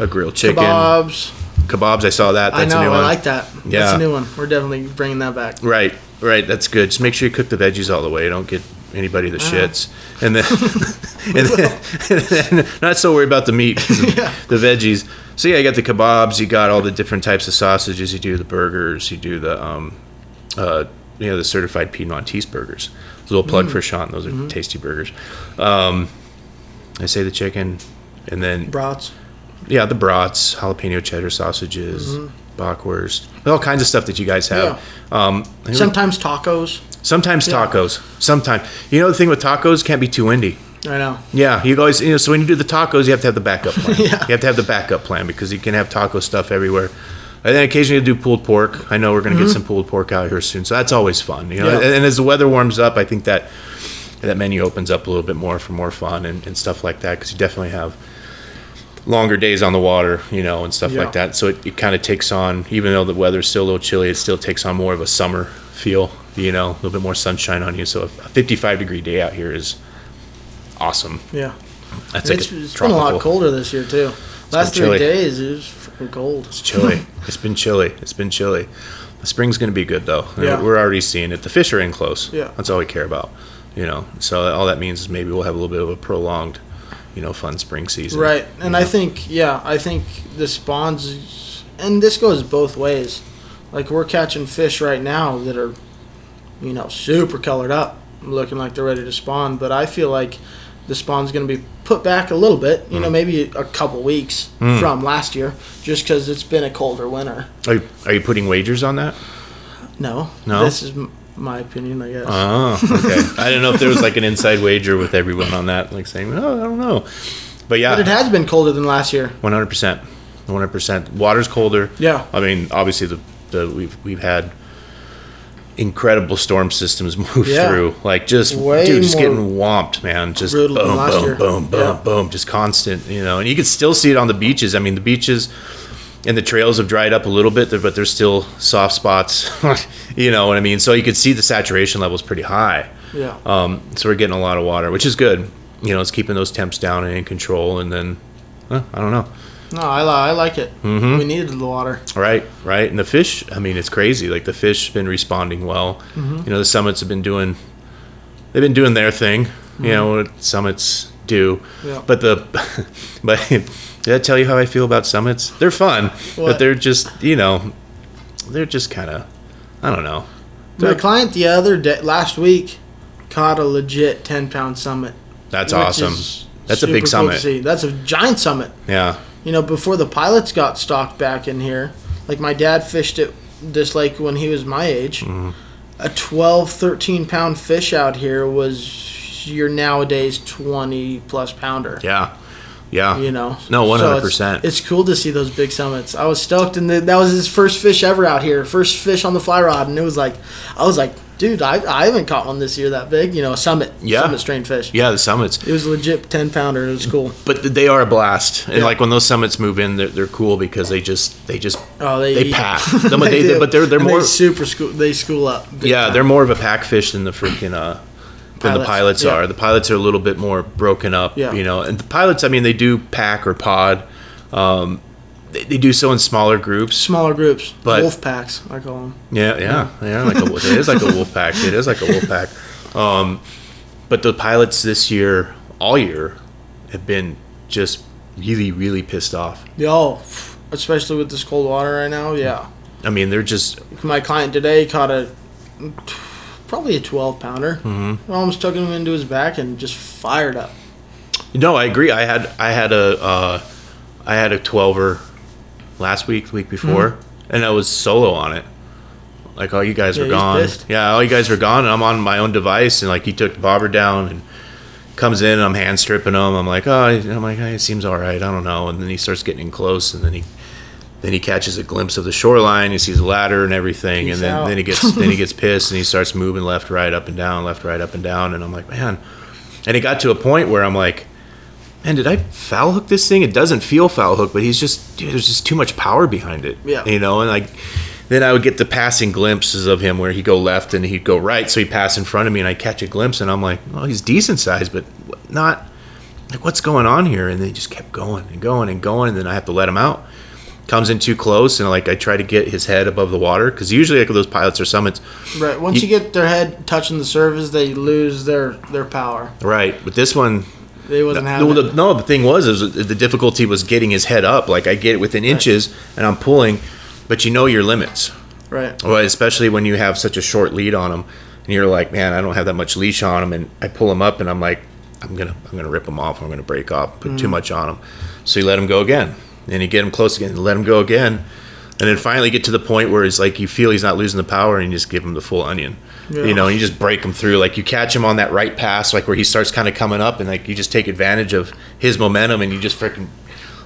Speaker 1: a grilled chicken,
Speaker 2: Kebabs.
Speaker 1: kebabs. I saw that.
Speaker 2: I
Speaker 1: That's
Speaker 2: know.
Speaker 1: a new one.
Speaker 2: I like that.
Speaker 1: Yeah.
Speaker 2: That's a new one. We're definitely bringing that back.
Speaker 1: Right, right. That's good. Just make sure you cook the veggies all the way. Don't get anybody that shits. And then, and then, and then not so worried about the meat,
Speaker 2: Yeah.
Speaker 1: the veggies. So yeah, you got the kebabs. You got all the different types of sausages. You do the burgers. You do the um, uh, you know, the certified Piedmontese burgers. A little plug for Sean. Those are tasty burgers. Um, I say the chicken, and then
Speaker 2: Brats.
Speaker 1: yeah, the brats, jalapeno cheddar sausages, bockwurst, all kinds of stuff that you guys have. Um,
Speaker 2: Sometimes tacos.
Speaker 1: Sometimes
Speaker 2: Yeah.
Speaker 1: tacos. Sometimes you know the thing with tacos can't be too windy.
Speaker 2: I know.
Speaker 1: Yeah, you always you know. So when you do the tacos, you have to have the backup plan.
Speaker 2: Yeah.
Speaker 1: You have to have the backup plan because you can have taco stuff everywhere. And then occasionally you do pulled pork. I know we're going to get some pulled pork out here soon, so that's always fun. You know,
Speaker 2: Mm-hmm. Yeah.
Speaker 1: and, and as the weather warms up, I think that that menu opens up a little bit more for more fun and, and stuff like that because you definitely have longer days on the water, you know, and stuff
Speaker 2: Yeah.
Speaker 1: like that. So it, it kind of takes on, even though the weather's still a little chilly, it still takes on more of a summer feel, you know, a little bit more sunshine on you. So a 55 degree day out here is awesome.
Speaker 2: Yeah.
Speaker 1: That's like
Speaker 2: it's it's been a lot colder this year too. Last three days it was freaking cold.
Speaker 1: It's chilly. it's been chilly. It's been chilly. The spring's going to be good though.
Speaker 2: Yeah.
Speaker 1: We're already seeing it. The fish are in close.
Speaker 2: Yeah.
Speaker 1: That's all we care about. You know, so all that means is maybe we'll have a little bit of a prolonged, you know, fun spring season.
Speaker 2: Right, and I think yeah, I think the spawns, and this goes both ways. Like we're catching fish right now that are, you know, super colored up, looking like they're ready to spawn. But I feel like the spawn's going to be put back a little bit. You
Speaker 1: Mm.
Speaker 2: know, maybe a couple weeks from last year, just because it's been a colder winter.
Speaker 1: Are you, are you putting wagers on that?
Speaker 2: No,
Speaker 1: No?
Speaker 2: This is m- my opinion, I guess.
Speaker 1: Oh, okay. I didn't know if there was like an inside wager with everyone on that, like saying, "Oh, I don't know," but yeah,
Speaker 2: but it has been colder than last year.
Speaker 1: one hundred percent, one hundred percent. Water's colder.
Speaker 2: Yeah.
Speaker 1: I mean, obviously the the we've we've had incredible storm systems move
Speaker 2: Yeah.
Speaker 1: through, like just
Speaker 2: Way
Speaker 1: dude, just getting whomped, man. Just boom, boom,
Speaker 2: year.
Speaker 1: boom, boom,
Speaker 2: Yeah.
Speaker 1: boom, just constant, you know. And you can still see it on the beaches. I mean, the beaches and the trails have dried up a little bit, but there's still soft spots. you know what I mean? So you could see the saturation levels pretty high.
Speaker 2: Yeah.
Speaker 1: Um, so we're getting a lot of water, which is good. You know, it's keeping those temps down and in control. And then, uh, I don't know.
Speaker 2: No, I, I like it.
Speaker 1: Mm-hmm.
Speaker 2: We needed the water.
Speaker 1: Right, right. And the fish, I mean, it's crazy. Like the fish have been responding well. You know, the summits have been doing, they've been doing their thing. You know, what summits do.
Speaker 2: Yeah.
Speaker 1: But the, but did I tell you how I feel about summits? They're fun, but they're just, you know, they're just kind of, I don't know.
Speaker 2: My client the other day, last week, caught a legit 10 pound summit.
Speaker 1: That's awesome. That's a big
Speaker 2: cool
Speaker 1: summit.
Speaker 2: see. That's a giant summit.
Speaker 1: Yeah.
Speaker 2: You know, before the pilots got stocked back in here, like my dad fished it this lake when he was my age.
Speaker 1: Mm-hmm.
Speaker 2: A 12, 13 pound fish out here was your nowadays 20 plus pounder.
Speaker 1: Yeah. Yeah.
Speaker 2: You know,
Speaker 1: No, 100%.
Speaker 2: it's, it's cool to see those big summits. I was stoked, and th- that was his first fish ever out here, first fish on the fly rod, and it was like, I was like, dude, I, I haven't caught one this year that big. You know, a summit,
Speaker 1: Yeah.
Speaker 2: summit strain fish.
Speaker 1: Yeah, the summits.
Speaker 2: It was a legit ten pounder. It was cool.
Speaker 1: But they are a blast, and
Speaker 2: Yeah.
Speaker 1: like when those summits move in, they're, they're cool because they just they just
Speaker 2: Oh, they
Speaker 1: They pack. They-
Speaker 2: do.
Speaker 1: but they're- they're
Speaker 2: And
Speaker 1: more-
Speaker 2: they super school. They school up.
Speaker 1: yeah
Speaker 2: time.
Speaker 1: they're more of a pack fish than the freaking uh than the
Speaker 2: Pilots,
Speaker 1: pilots
Speaker 2: yeah.
Speaker 1: are. The pilots are a little bit more broken up,
Speaker 2: Yeah.
Speaker 1: you know. And the pilots, I mean, they do pack or pod. Um, they, they do so in smaller groups.
Speaker 2: smaller groups,
Speaker 1: But-
Speaker 2: wolf packs. I call them.
Speaker 1: Yeah, yeah, yeah. Like a, it is like a wolf pack. It is like a wolf pack. Um, but the pilots this year, all year, have been just really, really pissed off.
Speaker 2: Yeah, oh, especially with this cold water right now. Yeah,
Speaker 1: I mean, they're just
Speaker 2: my client today caught a probably a twelve pounder.
Speaker 1: Mm-hmm.
Speaker 2: Almost took him into his back and just fired up.
Speaker 1: No, I agree. I had I had a uh, I had a twelver last week, the week before, and I was solo on it. Like all you guys
Speaker 2: Yeah,
Speaker 1: were gone. Yeah, all you guys were gone, and I'm on my own device, and like he took the bobber down and comes in, and I'm hand stripping him. I'm like, oh, I'm like, hey, it seems all right. I don't know, and then he starts getting in close, and then he. Then he catches a glimpse of the shoreline. He sees a ladder and everything,
Speaker 2: Peace
Speaker 1: and then,
Speaker 2: out.
Speaker 1: then he gets then he gets pissed and he starts moving left, right, up and down, left, right, up and down. And I'm like, man. And it got to a point where I'm like, man, did I foul hook this thing? It doesn't feel foul hook, but he's just, dude, there's just too much power behind it.
Speaker 2: Yeah.
Speaker 1: You know, and like, then I would get the passing glimpses of him where he'd go left and he'd go right. So he'd pass in front of me and I'd catch a glimpse and I'm like, well, he's decent size, but not, like, what's going on here? And they just kept going and going and going. And then I have to let him out. Comes in too close and like I try to get his head above the water because usually like those pilots or summits,
Speaker 2: Right. Once
Speaker 1: You-
Speaker 2: you, get their head touching the surface, they lose their their power.
Speaker 1: right? But this one,
Speaker 2: They wasn't
Speaker 1: No,
Speaker 2: having.
Speaker 1: the, no, the thing was, is the difficulty was getting his head up. Like I get it within inches, and I'm pulling, but you know your limits.
Speaker 2: right.
Speaker 1: Well, especially when you have such a short lead on him, and you're like, man, I don't have that much leash on him, and I pull him up, and I'm like, I'm gonna, I'm gonna rip him off. I'm gonna break off, put
Speaker 2: Mm.
Speaker 1: too much on him. So you let him go again, and you get him close again, and let him go again, and then finally get to the point where it's like you feel he's not losing the power, and you just give him the full onion.
Speaker 2: Yeah.
Speaker 1: You know, and you just break him through. Like you catch him on that right pass, like where he starts kind of coming up, and like you just take advantage of his momentum, and you just freaking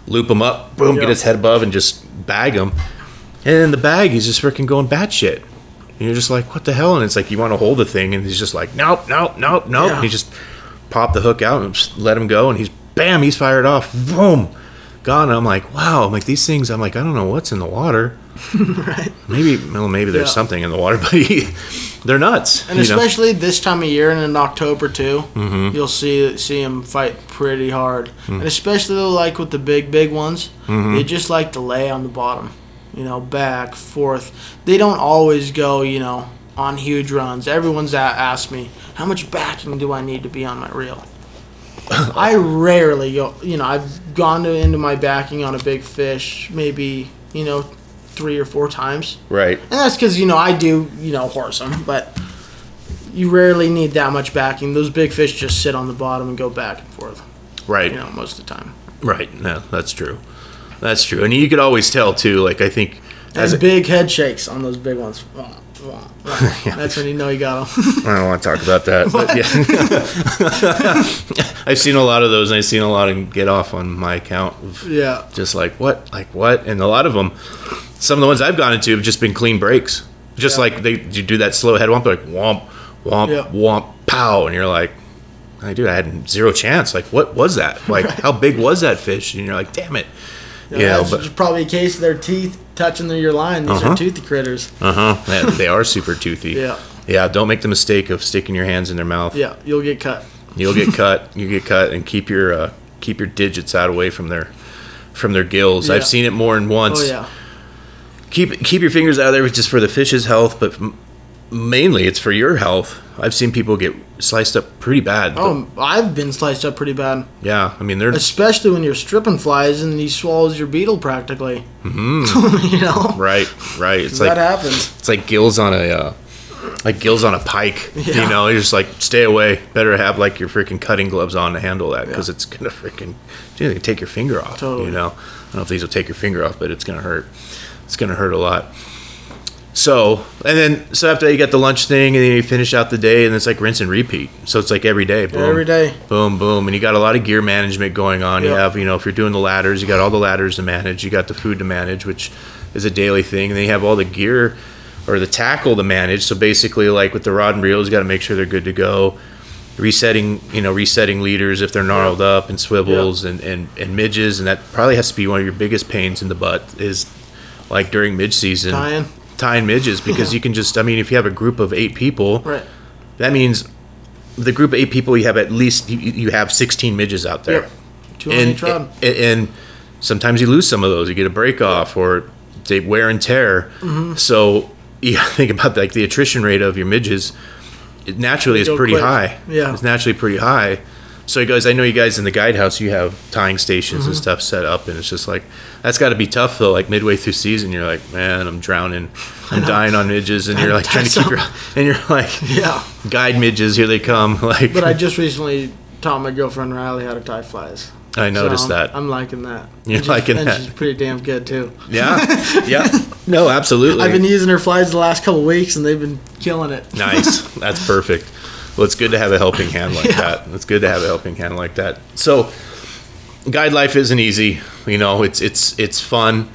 Speaker 1: loop him up, boom,
Speaker 2: Yeah.
Speaker 1: get his head above, and just bag him. And in the bag, he's just freaking going batshit. And you're just like, what the hell? And it's like you want to hold the thing, and he's just like, nope, nope, nope, nope.
Speaker 2: Yeah.
Speaker 1: And you just pop the hook out and let him go, and he's bam, he's fired off, boom, gone. And I'm like, wow. I'm like these things. I'm like, I don't know what's in the water.
Speaker 2: right.
Speaker 1: Maybe, well, maybe there's
Speaker 2: Yeah.
Speaker 1: something in the water, but they're nuts.
Speaker 2: And
Speaker 1: you know?
Speaker 2: especially this time of year and in October too,
Speaker 1: Mm-hmm.
Speaker 2: you'll see see them fight pretty hard. And especially like with the big big ones,
Speaker 1: Mm-hmm.
Speaker 2: they just like to lay on the bottom, you know, back forth. They don't always go, you know, on huge runs. Everyone's asked me how much backing do I need to be on my reel. I rarely go, you know, I've gone to, into my backing on a big fish, maybe you know, three or four times.
Speaker 1: right.
Speaker 2: And that's because, you know, I do, you know, horse them, but you rarely need that much backing. Those big fish just sit on the bottom and go back and forth,
Speaker 1: Right.
Speaker 2: you know, most of the time.
Speaker 1: Right. No, that's true. That's true. And you could always tell too. Like I think as
Speaker 2: big head shakes on those big ones. Oh, Wah, wah. That's when you know you got them.
Speaker 1: I don't want to talk about that. But yeah. I've seen a lot of those, and I've seen a lot of them get off on my account. Of
Speaker 2: yeah.
Speaker 1: just like what, like what, and a lot of them, some of the ones I've gone into have just been clean breaks. Just
Speaker 2: Yeah.
Speaker 1: like they you do that slow head womp, like womp, womp,
Speaker 2: Yeah.
Speaker 1: womp, pow, and you're like, I dude, I had zero chance. Like, what was that? Like, how big was that fish? And you're like, damn it.
Speaker 2: Yeah,
Speaker 1: You know,
Speaker 2: that's
Speaker 1: but
Speaker 2: probably a case of their teeth touching your line. These
Speaker 1: Uh-huh.
Speaker 2: are toothy critters.
Speaker 1: uh huh, they, they are super toothy.
Speaker 2: Yeah.
Speaker 1: Yeah, don't make the mistake of sticking your hands in their mouth.
Speaker 2: Yeah, you'll get cut.
Speaker 1: You'll get cut. You get cut, and keep your uh, keep your digits out away from their from their gills.
Speaker 2: Yeah.
Speaker 1: I've seen it more than once.
Speaker 2: Oh yeah.
Speaker 1: Keep keep your fingers out of there, just for the fish's health, but mainly it's for your health. I've seen people get sliced up pretty bad.
Speaker 2: Oh, I've been sliced up pretty bad,
Speaker 1: yeah. I mean, they're
Speaker 2: especially when you're stripping flies and he swallows your beetle practically. Mm-hmm. you know,
Speaker 1: right, right. It's
Speaker 2: that
Speaker 1: like
Speaker 2: happens.
Speaker 1: it's like gills on a uh, like gills on a pike.
Speaker 2: Yeah.
Speaker 1: You know, you're just like stay away. Better have like your freaking cutting gloves on to handle that because
Speaker 2: Yeah.
Speaker 1: it's gonna freaking dude, they take your finger off.
Speaker 2: Totally.
Speaker 1: You know, I don't know if these will take your finger off, but it's gonna hurt. It's gonna hurt a lot. So and then so after that you got the lunch thing and then you finish out the day and it's like rinse and repeat. So it's like every day. Boom,
Speaker 2: every day.
Speaker 1: Boom, boom, and you got a lot of gear management going on. You have, you know, if you're doing the ladders, you got all the ladders to manage. You got the food to manage, which is a daily thing. And then you have all the gear or the tackle to manage. So basically, like with the rod and reels, you got to make sure they're good to go. Resetting, you know, resetting leaders if they're gnarled up and swivels and, and, and midges. And that probably has to be one of your biggest pains in the butt is like during mid season
Speaker 2: Tying.
Speaker 1: Tying midges because you can just, I mean, if you have a group of eight people,
Speaker 2: Right.
Speaker 1: that means the group of eight people you have at least you, you have 16 midges out there
Speaker 2: Yep. Two on
Speaker 1: and,
Speaker 2: each
Speaker 1: and and sometimes you lose some of those you get a break off or they wear and tear
Speaker 2: Mm-hmm.
Speaker 1: so you think about like the attrition rate of your midges it naturally is pretty
Speaker 2: quick.
Speaker 1: high
Speaker 2: Yeah.
Speaker 1: it's naturally pretty high so you guys i know you guys in the guidehouse you have tying stations
Speaker 2: Mm-hmm.
Speaker 1: and stuff set up and it's just like that's got to be tough though like midway through season you're like man i'm drowning i'm dying on midges and you're like trying to keep your and you're like
Speaker 2: Yeah.
Speaker 1: guide midges here they come like
Speaker 2: But I just recently taught my girlfriend Riley how to tie flies.
Speaker 1: I noticed
Speaker 2: So I'm,
Speaker 1: that
Speaker 2: I'm liking that.
Speaker 1: You're
Speaker 2: And
Speaker 1: liking
Speaker 2: and
Speaker 1: that.
Speaker 2: she's pretty damn good too.
Speaker 1: yeah yeah no absolutely
Speaker 2: I've been using her flies the last couple weeks, and they've been killing it.
Speaker 1: nice that's perfect well it's good to have a helping hand like
Speaker 2: Yeah.
Speaker 1: that it's good to have a helping hand like that so guide life isn't easy you know it's it's it's fun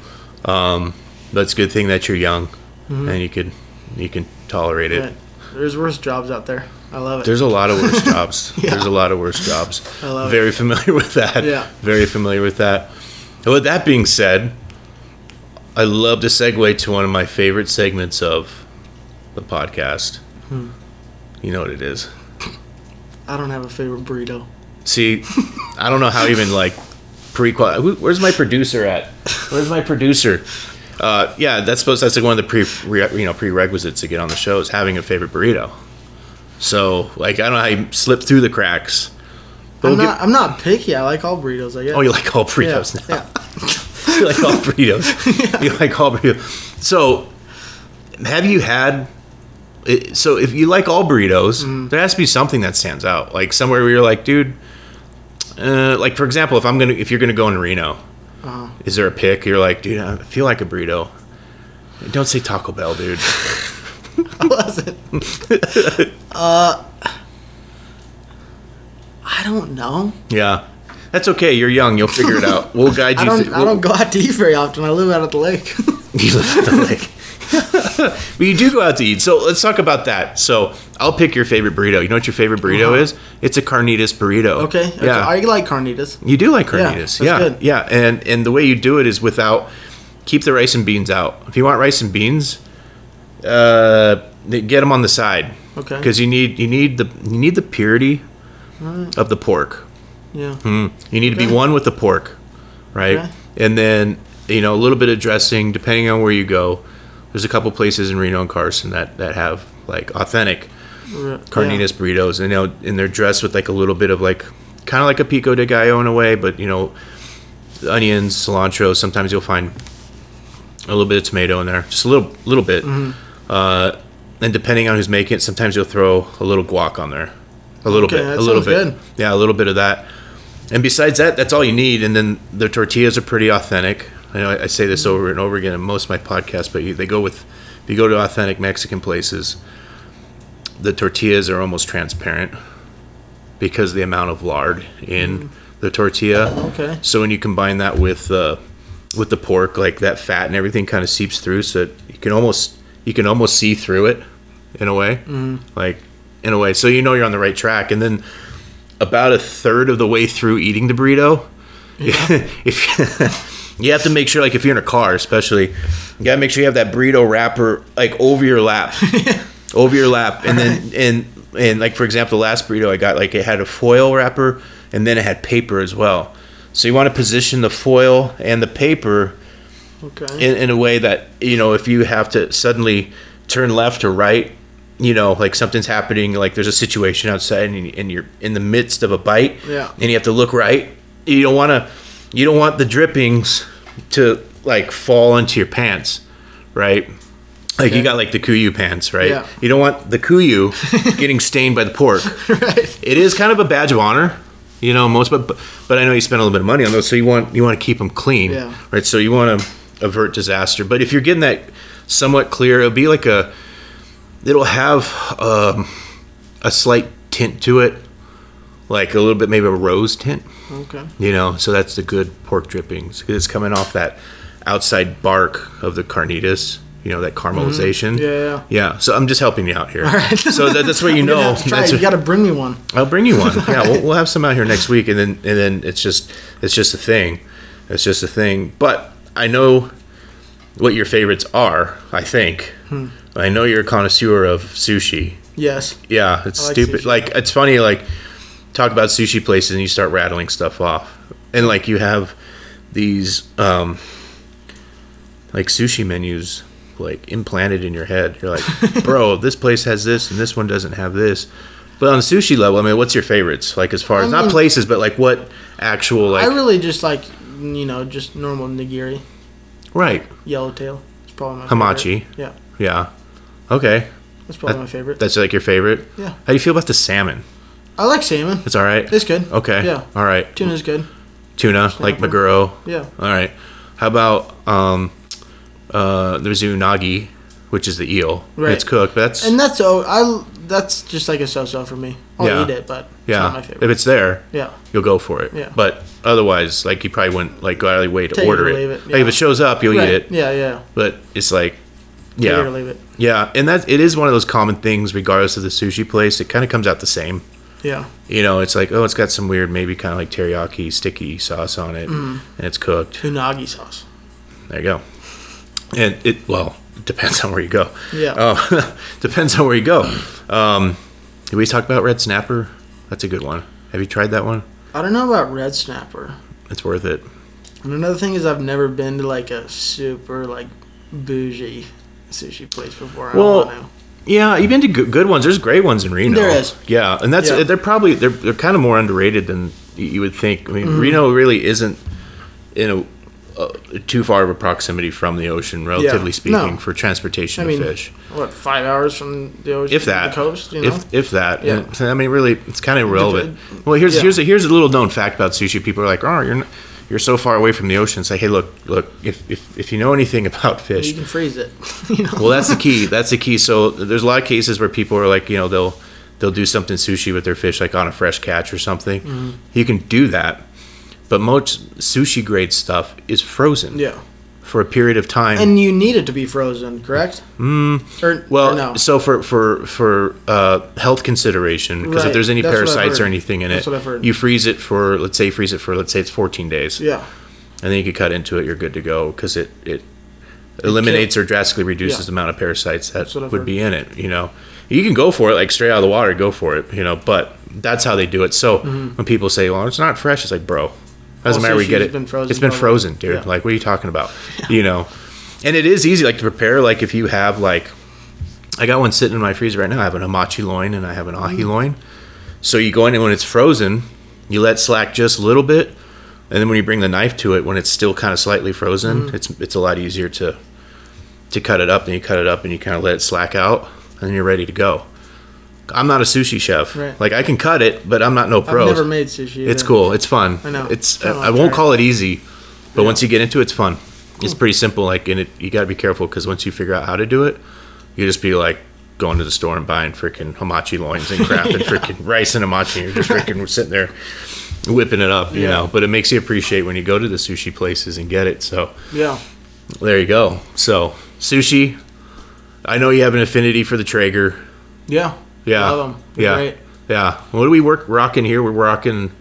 Speaker 1: um but it's a good thing that you're young and you can you can tolerate it
Speaker 2: Right. There's worse jobs out there. I love it.
Speaker 1: There's a lot of worse jobs.
Speaker 2: Yeah.
Speaker 1: There's a lot of worse jobs.
Speaker 2: I love it.
Speaker 1: Very familiar with that.
Speaker 2: Yeah.
Speaker 1: Very familiar with that. And with that being said, I love to segue to one of my favorite segments of the podcast.
Speaker 2: Hmm.
Speaker 1: You know what it is.
Speaker 2: I don't have a favorite burrito.
Speaker 1: See, I don't know how even like pre Where's my producer at? Where's my producer? Uh, yeah, that's supposed. That's like one of the pre, re, you know, prerequisites to get on the show is having a favorite burrito. So, like, I don't know how you slip through the cracks. But
Speaker 2: I'm
Speaker 1: we'll
Speaker 2: not. I'm not picky. I like all burritos. I guess.
Speaker 1: Oh, you like all
Speaker 2: yeah.
Speaker 1: burritos now?
Speaker 2: Yeah.
Speaker 1: you like all burritos. You like all burritos. So, have you had? It- So, if you like all burritos,
Speaker 2: Mm-hmm.
Speaker 1: there has to be something that stands out. Like somewhere where you're like, dude. Uh, like for example, if I'm gonna, if you're gonna go in Reno,
Speaker 2: Uh-huh.
Speaker 1: is there a pick? You're like, dude, I feel like a burrito. Don't say Taco Bell, dude.
Speaker 2: I wasn't. uh, I don't know.
Speaker 1: Yeah, that's okay. You're young. You'll figure it out. We'll guide you.
Speaker 2: I don't.
Speaker 1: through-
Speaker 2: I don't go out to eat very often. I live out at the lake.
Speaker 1: You live at the lake. but you do go out to eat. So let's talk about that. So I'll pick your favorite burrito. You know what your favorite burrito
Speaker 2: Uh-huh.
Speaker 1: is? It's a carnitas burrito.
Speaker 2: okay. okay.
Speaker 1: Yeah.
Speaker 2: I like carnitas.
Speaker 1: you do like
Speaker 2: Yeah,
Speaker 1: carnitas. Yeah.
Speaker 2: good.
Speaker 1: Yeah. And and the way you do it is without keep the rice and beans out. If you want rice and beans, uh, get them on the side
Speaker 2: Okay.
Speaker 1: because you need you need the you need the purity of the pork.
Speaker 2: Yeah.
Speaker 1: Mm. You need to be one with the pork, right?
Speaker 2: Okay.
Speaker 1: And then you know a little bit of dressing, depending on where you go. There's a couple places in Reno and Carson that that have like authentic carnitas burritos, and you know, and they're dressed with like a little bit of like kind of like a pico de gallo in a way, but you know, onions, cilantro. Sometimes you'll find a little bit of tomato in there, just a little little bit.
Speaker 2: Mm-hmm.
Speaker 1: Uh, and depending on who's making it, sometimes you'll throw a little guac on there, a little
Speaker 2: Okay,
Speaker 1: bit, a little bit,
Speaker 2: good.
Speaker 1: yeah, a little bit of that. And besides that, that's all you need. And then the tortillas are pretty authentic. I know I, I say this over and over again in most of my podcasts, but you, they go with If you go to authentic Mexican places, the tortillas are almost transparent because of the amount of lard in the tortilla.
Speaker 2: Okay.
Speaker 1: So when you combine that with uh, with the pork, like that fat and everything kind of seeps through, so that you can almost you can almost see through it in a way, mm. like in a way. So you know you're on the right track. And then about a third of the way through eating the burrito, yeah. if you have to make sure, like if you're in a car, especially, you gotta make sure you have that burrito wrapper like over your lap, over your lap, and then and and like for example, the last burrito I got, like it had a foil wrapper and then it had paper as well. So you want to position the foil and the paper okay. in, in a way that you know if you have to suddenly turn left or right, you know, like something's happening, like there's a situation outside and, and you're in the midst of a bite,
Speaker 2: yeah,
Speaker 1: and you have to look right. You don't want to, you don't want the drippings to like fall into your pants, right? Like okay. you got like the KUIU pants, right?
Speaker 2: Yeah.
Speaker 1: You don't want the KUIU getting stained by the pork.
Speaker 2: right.
Speaker 1: It is kind of a badge of honor, you know. Most, but but I know you spend a little bit of money on those, so you want you want to keep them clean,
Speaker 2: yeah.
Speaker 1: right? So you want to avert disaster. But if you're getting that somewhat clear, it'll be like a, it'll have um, a slight tint to it, like a little bit maybe a rose tint.
Speaker 2: Okay.
Speaker 1: You know, so that's the good pork drippings. It's coming off that outside bark of the carnitas you know that caramelization.
Speaker 2: Mm-hmm. Yeah, yeah,
Speaker 1: yeah. So I'm just helping you out here. All right. so that, that's what you know.
Speaker 2: That's you got to bring me one.
Speaker 1: I'll bring you one. Yeah, we'll, we'll have some out here next week, and then and then it's just it's just a thing. It's just a thing. But I know what your favorites are. I think. Hmm. I know you're a connoisseur of sushi.
Speaker 2: Yes.
Speaker 1: Yeah, it's like stupid. Sushi. Like it's funny. Like talk about sushi places, and you start rattling stuff off, and like you have these um, like sushi menus like implanted in your head. You're like, bro, this place has this and this one doesn't have this. But on the sushi level, I mean, what's your favorites? Like as far as I mean, not places, but like what actual like?
Speaker 2: I really just like you know just normal nigiri.
Speaker 1: Right.
Speaker 2: Yellowtail. It's probably my
Speaker 1: hamachi.
Speaker 2: Favorite. Yeah.
Speaker 1: Yeah. Okay.
Speaker 2: That's probably that, my favorite.
Speaker 1: That's like your favorite.
Speaker 2: Yeah.
Speaker 1: How do you feel about the salmon?
Speaker 2: I like salmon.
Speaker 1: It's all right.
Speaker 2: It's good.
Speaker 1: Okay.
Speaker 2: Yeah.
Speaker 1: All right.
Speaker 2: Tuna's good.
Speaker 1: Tuna, Snapper. like maguro.
Speaker 2: Yeah.
Speaker 1: All right. How about um, uh, there's unagi, which is the eel. Right. It's cooked, but that's
Speaker 2: and that's oh I that's just like a so-so for me. I'll yeah. eat it, but it's yeah, not my favorite.
Speaker 1: If it's there,
Speaker 2: yeah,
Speaker 1: you'll go for it.
Speaker 2: Yeah.
Speaker 1: But otherwise, like you probably wouldn't like go out of your way to
Speaker 2: Take
Speaker 1: order
Speaker 2: it.
Speaker 1: it. Yeah. Like if it shows up, you'll
Speaker 2: right.
Speaker 1: eat it.
Speaker 2: Yeah, yeah.
Speaker 1: But it's like, yeah,
Speaker 2: it leave it.
Speaker 1: Yeah, and that it is one of those common things, regardless of the sushi place. It kind of comes out the same.
Speaker 2: Yeah.
Speaker 1: You know, it's like, oh, it's got some weird, maybe kind of like teriyaki sticky sauce on it, mm. and it's cooked.
Speaker 2: Unagi sauce.
Speaker 1: There you go. And it well it depends on where you go.
Speaker 2: Yeah.
Speaker 1: Uh, depends on where you go. Um, did we talk about red snapper? That's a good one. Have you tried that one?
Speaker 2: I don't know about red snapper.
Speaker 1: It's worth it.
Speaker 2: And another thing is I've never been to like a super like bougie sushi place before.
Speaker 1: I well, yeah, you've been to good, ones. There's great ones in Reno.
Speaker 2: There is.
Speaker 1: Yeah, and that's yeah. they're probably they're they're kind of more underrated than you would think. I mean, mm-hmm. Reno really isn't in a uh, too far of a proximity from the ocean, relatively yeah. speaking, no. for transportation
Speaker 2: I mean,
Speaker 1: of fish.
Speaker 2: What five hours from the ocean?
Speaker 1: If that,
Speaker 2: the coast, you know?
Speaker 1: if if that.
Speaker 2: Yeah.
Speaker 1: And, I mean, really, it's kind of irrelevant. Well, here's yeah. here's a, here's a little known fact about sushi. People are like, oh, you're not, you're so far away from the ocean. Say, hey, look, look, if if, if you know anything about fish,
Speaker 2: you can freeze it. you know?
Speaker 1: Well, that's the key. That's the key. So there's a lot of cases where people are like, you know, they'll they'll do something sushi with their fish, like on a fresh catch or something. Mm-hmm. You can do that but most sushi grade stuff is frozen.
Speaker 2: Yeah.
Speaker 1: For a period of time.
Speaker 2: And you need it to be frozen, correct?
Speaker 1: Mm,
Speaker 2: or,
Speaker 1: well,
Speaker 2: or no?
Speaker 1: so for for for uh, health consideration, because
Speaker 2: right.
Speaker 1: if there's any
Speaker 2: That's
Speaker 1: parasites or anything in
Speaker 2: That's
Speaker 1: it, you freeze it for let's say freeze it for let's say it's 14 days.
Speaker 2: Yeah.
Speaker 1: And then you can cut into it. You're good to go because it it eliminates or drastically reduces yeah. the amount of parasites that would
Speaker 2: heard.
Speaker 1: be in it. You know, you can go for it like straight out of the water, go for it. You know, but that's how they do it. So mm-hmm. when people say, "Well, it's not fresh," it's like, bro, doesn't matter. We get it.
Speaker 2: Been frozen
Speaker 1: it's been frozen, dude. Yeah. Like, what are you talking about? Yeah. You know, and it is easy, like to prepare. Like, if you have like, I got one sitting in my freezer right now. I have an amachi loin and I have an ahi mm. loin. So you go in and when it's frozen, you let slack just a little bit, and then when you bring the knife to it, when it's still kind of slightly frozen, mm. it's it's a lot easier to to cut it up. And you cut it up and you kind of let it slack out, and then you're ready to go. I'm not a sushi chef.
Speaker 2: Right.
Speaker 1: Like I can cut it, but I'm not no pro.
Speaker 2: I've never made sushi. Either.
Speaker 1: It's cool. It's fun.
Speaker 2: I know.
Speaker 1: It's I, I won't call it easy, but yeah. once you get into it, it's fun. It's pretty simple. Like and it, you got to be careful because once you figure out how to do it, You just be like going to the store and buying freaking hamachi loins and crap and freaking rice and hamachi. You're just freaking sitting there whipping it up, you
Speaker 2: Yeah.
Speaker 1: know. But it makes you appreciate when you go to the sushi places and get it. So
Speaker 2: Yeah.
Speaker 1: there you go. So sushi. I know you have an affinity for the Traeger.
Speaker 2: Yeah.
Speaker 1: Yeah.
Speaker 2: Love 'em. They're
Speaker 1: yeah.
Speaker 2: great.
Speaker 1: Yeah. What do we work rocking here? We're rocking.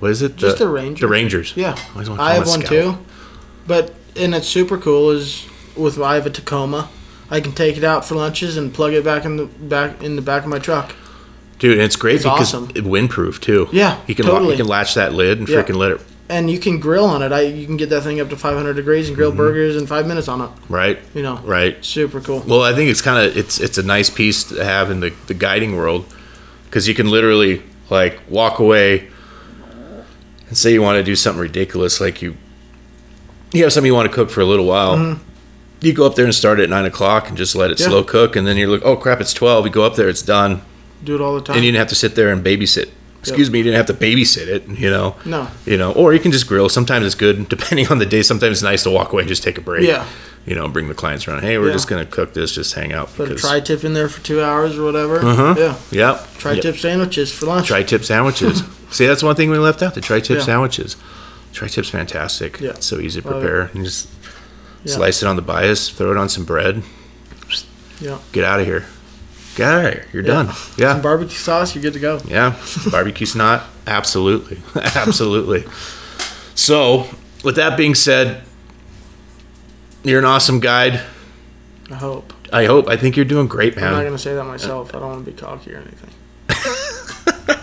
Speaker 1: What is it?
Speaker 2: Just the Rangers.
Speaker 1: The Rangers.
Speaker 2: Yeah.
Speaker 1: I
Speaker 2: I have one
Speaker 1: Scout.
Speaker 2: too. But and it's super cool is with I have a Tacoma. I can take it out for lunches and plug it back in the back in the back of my truck.
Speaker 1: Dude, and it's great
Speaker 2: It's
Speaker 1: because
Speaker 2: awesome.
Speaker 1: it windproof too.
Speaker 2: Yeah,
Speaker 1: you can
Speaker 2: totally.
Speaker 1: you can latch that lid and
Speaker 2: Yeah.
Speaker 1: freaking let it
Speaker 2: And you can grill on it. I you can get that thing up to 500 degrees and grill burgers in five minutes on it.
Speaker 1: right,
Speaker 2: You know,
Speaker 1: Mm-hmm. right.
Speaker 2: super cool.
Speaker 1: Well, I think it's kind of it's it's a nice piece to have in the the guiding world because you can literally like walk away and say you want to do something ridiculous, like you you have something you want to cook for a little while. You go up there and start at nine o'clock and just let it
Speaker 2: Mm-hmm. Yeah.
Speaker 1: slow cook, and then you're like, oh crap, it's twelve. You go up there, it's done,
Speaker 2: Do it all the time.
Speaker 1: and you didn't have to sit there and babysit. Excuse me, you didn't have to babysit it, you know.
Speaker 2: no.
Speaker 1: you know, or you can just grill. Sometimes it's good, depending on the day. Sometimes it's nice to walk away and just take a break.
Speaker 2: Yeah.
Speaker 1: You know, bring the clients around. Hey, we're
Speaker 2: Yeah.
Speaker 1: just gonna cook this, just hang out.
Speaker 2: Put a tri tip in there for two hours or whatever.
Speaker 1: Uh-huh.
Speaker 2: Yeah.
Speaker 1: Yep.
Speaker 2: Tri tip
Speaker 1: Yep.
Speaker 2: sandwiches for lunch.
Speaker 1: Tri-tip sandwiches. See, that's one thing we left out. The tri-tip
Speaker 2: Yeah.
Speaker 1: sandwiches. Tri-tip's fantastic.
Speaker 2: Yeah.
Speaker 1: It's so easy to prepare. You just
Speaker 2: Yeah.
Speaker 1: slice it on the bias, throw it on some bread,
Speaker 2: Yeah.
Speaker 1: get out of here. Out. You're
Speaker 2: Yeah.
Speaker 1: done.
Speaker 2: Some
Speaker 1: Yeah.
Speaker 2: barbecue sauce, you're good to go.
Speaker 1: Yeah. Barbecue snot. Absolutely. Absolutely. So, with that being said, you're an awesome guide.
Speaker 2: I hope.
Speaker 1: I hope. I think you're doing great, man.
Speaker 2: I'm not gonna say that myself. I don't want to be cocky or anything.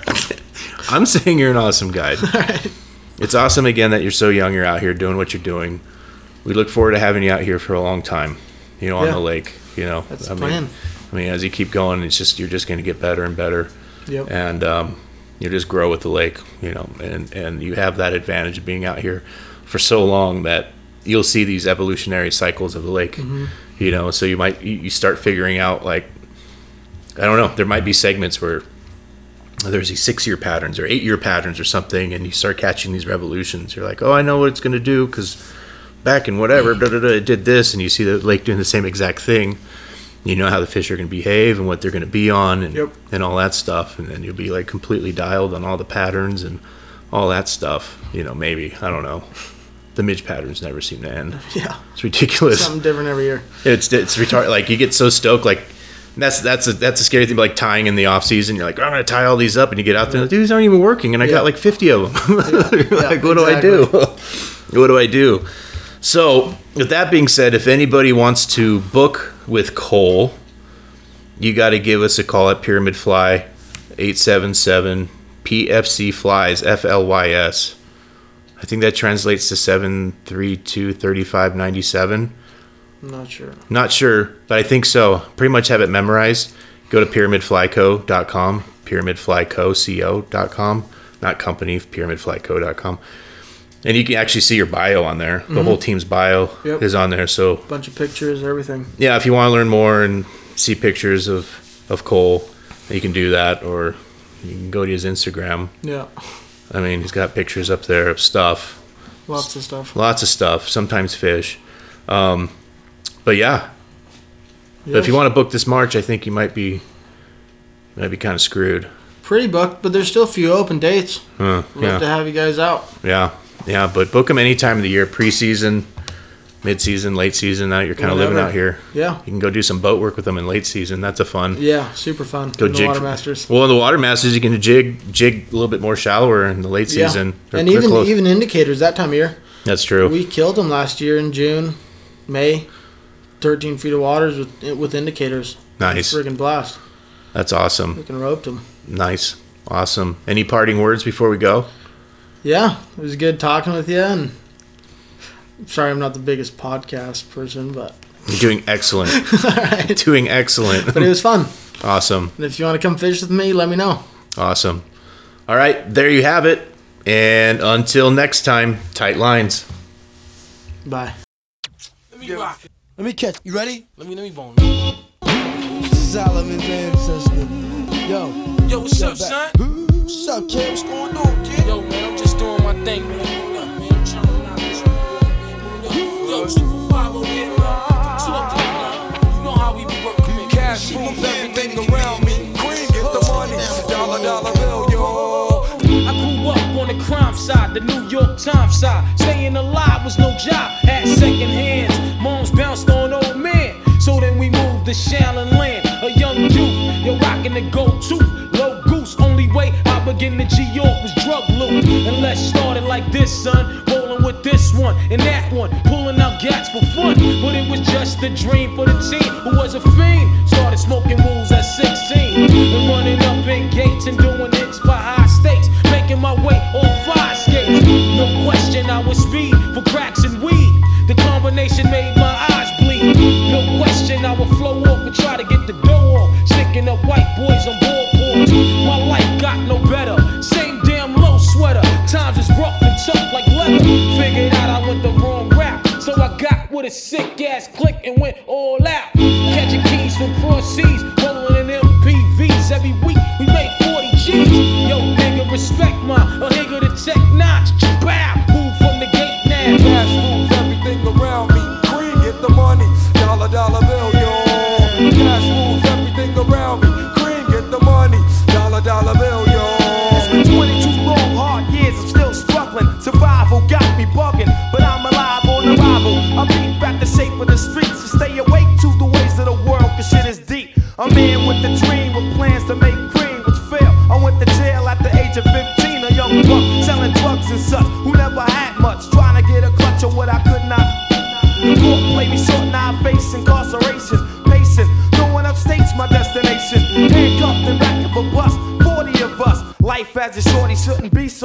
Speaker 1: I'm saying you're an awesome guide. It's awesome again that you're so young. You're out here doing what you're doing. We look forward to having you out here for a long time. You know, on
Speaker 2: Yeah.
Speaker 1: the lake. You know,
Speaker 2: That's
Speaker 1: I
Speaker 2: the
Speaker 1: mean,
Speaker 2: plan.
Speaker 1: I mean, as you keep going, it's just you're just going to get better and better,
Speaker 2: Yep.
Speaker 1: and um, you just grow with the lake. You know, and and you have that advantage of being out here for so long that you'll see these evolutionary cycles of the lake.
Speaker 2: Mm-hmm.
Speaker 1: You know, so you might you start figuring out like I don't know. There might be segments where there's these six year patterns or eight year patterns or something, and you start catching these revolutions. You're like, oh, I know what it's going to do because back in whatever, da, da, da, it did this, and you see the lake doing the same exact thing. You know how the fish are going to behave and what they're going to be on, and
Speaker 2: Yep.
Speaker 1: and all that stuff, and then you'll be like completely dialed on all the patterns and all that stuff. You know, maybe I don't know. The midge patterns never seem to end.
Speaker 2: Yeah.
Speaker 1: It's ridiculous.
Speaker 2: Something different every year.
Speaker 1: It's it's retarded. Like you get so stoked. Like that's that's a, that's a scary thing. Like tying in the off season. You're like, oh, I'm gonna tie all these up, and you get out there, like, dude, these aren't even working, and I
Speaker 2: Yeah.
Speaker 1: got like 50 of them.
Speaker 2: Yeah,
Speaker 1: like, what do I do? what do I do? So, with that being said, if anybody wants to book with Cole, you got to give us a call at Pyramid Fly, 877 PFC Flies, F L Y S. I think that translates to 732 3597.
Speaker 2: I'm not sure.
Speaker 1: Not sure, but I think so. Pretty much have it memorized. Go to pyramidflyco.com, pyramidflyco.com, not company, pyramidflyco.com. And you can actually see your bio on there. The whole team's bio
Speaker 2: Yep.
Speaker 1: is on there. So, a
Speaker 2: Bunch of pictures, everything.
Speaker 1: yeah, if you want to learn more and see pictures of, of Cole, you can do that. Or you can go to his Instagram.
Speaker 2: Yeah.
Speaker 1: I mean, he's got pictures up there of stuff.
Speaker 2: Lots of stuff.
Speaker 1: Lots of stuff, sometimes fish. Um, but yeah, But if you want to book this March, I think you might be you might be kind of screwed.
Speaker 2: Pretty booked, but there's still a few open dates.
Speaker 1: Huh,
Speaker 2: Love to have you guys out.
Speaker 1: yeah, yeah. But book them any time of the year, preseason, mid-season, late season. Now you're kind of living out here.
Speaker 2: Yeah.
Speaker 1: You can go do some boat work with them in late season. That's a fun.
Speaker 2: Yeah, super fun.
Speaker 1: Go
Speaker 2: in the
Speaker 1: jig.
Speaker 2: Water Masters.
Speaker 1: Well, in the water masters, you can jig jig a little bit more shallower in the late season. Or
Speaker 2: And even
Speaker 1: close.
Speaker 2: even indicators that time of year.
Speaker 1: that's true.
Speaker 2: We killed them last year in June, May. 13 feet of waters with with indicators.
Speaker 1: nice.
Speaker 2: Friggin' blast.
Speaker 1: That's awesome.
Speaker 2: We can rope them.
Speaker 1: Nice. Awesome. Any parting words before we go?
Speaker 2: Yeah, it was good talking with you. And I'm sorry, I'm not the biggest podcast person, but
Speaker 1: You're doing excellent.
Speaker 2: all right.
Speaker 1: doing excellent.
Speaker 2: But it was fun.
Speaker 1: awesome.
Speaker 2: And if you want to come fish with me, let me know.
Speaker 1: Awesome. All right, there you have it. And until next time, tight lines.
Speaker 2: Bye.
Speaker 3: Let me rock it.
Speaker 4: Let me catch. You ready?
Speaker 3: Let me let me bone.
Speaker 4: Solomon James Sister. Yo,
Speaker 3: Yo, what's
Speaker 4: Yo,
Speaker 3: up,
Speaker 4: back.
Speaker 3: son?
Speaker 4: What's up, kid? What's going on, kid?
Speaker 3: Yo, man, I'm just doing my thing, man. Yo. Two up You know how we be. Cash moves everything around me. Green, get the money. Dollar, dollar bill. I grew up on the crime side, the New York Times side. Staying alive was no job. Had second hands. Moms bounced on old men. So then we moved to Shaolin Land. A young youth, you're rocking the gold tooth begin to G York was drug loot. And let's start it like this, son. Rolling with this one and that one, pulling out gats for fun. But it was just a dream for the team who was a fiend. Started smoking wools at 16 and running up in gates and doing hits for high stakes. Making my way on fire skates. No question, I was speed for cracks and weed. The combination made my eyes bleed. No question, I would flow off and try to get the dough off. Sticking up white boys on boards. My no better. Same damn low sweater. Times is rough and tough like leather. Figured out I went the wrong route. So I got with a sick ass click and went all out. Catching keys from cross seas, rolling in MPVs. Every week we made 40 G's. Yo, nigga, respect my a nigga the tech notch. Bow,
Speaker 5: a selling drugs and such, who never had much, trying to get a clutch of what I could not. Court played me short, now I face incarceration. Pacing, going upstate's my destination. Handcuffed in back of a bus, 40 of us. Life as a shorty shouldn't be so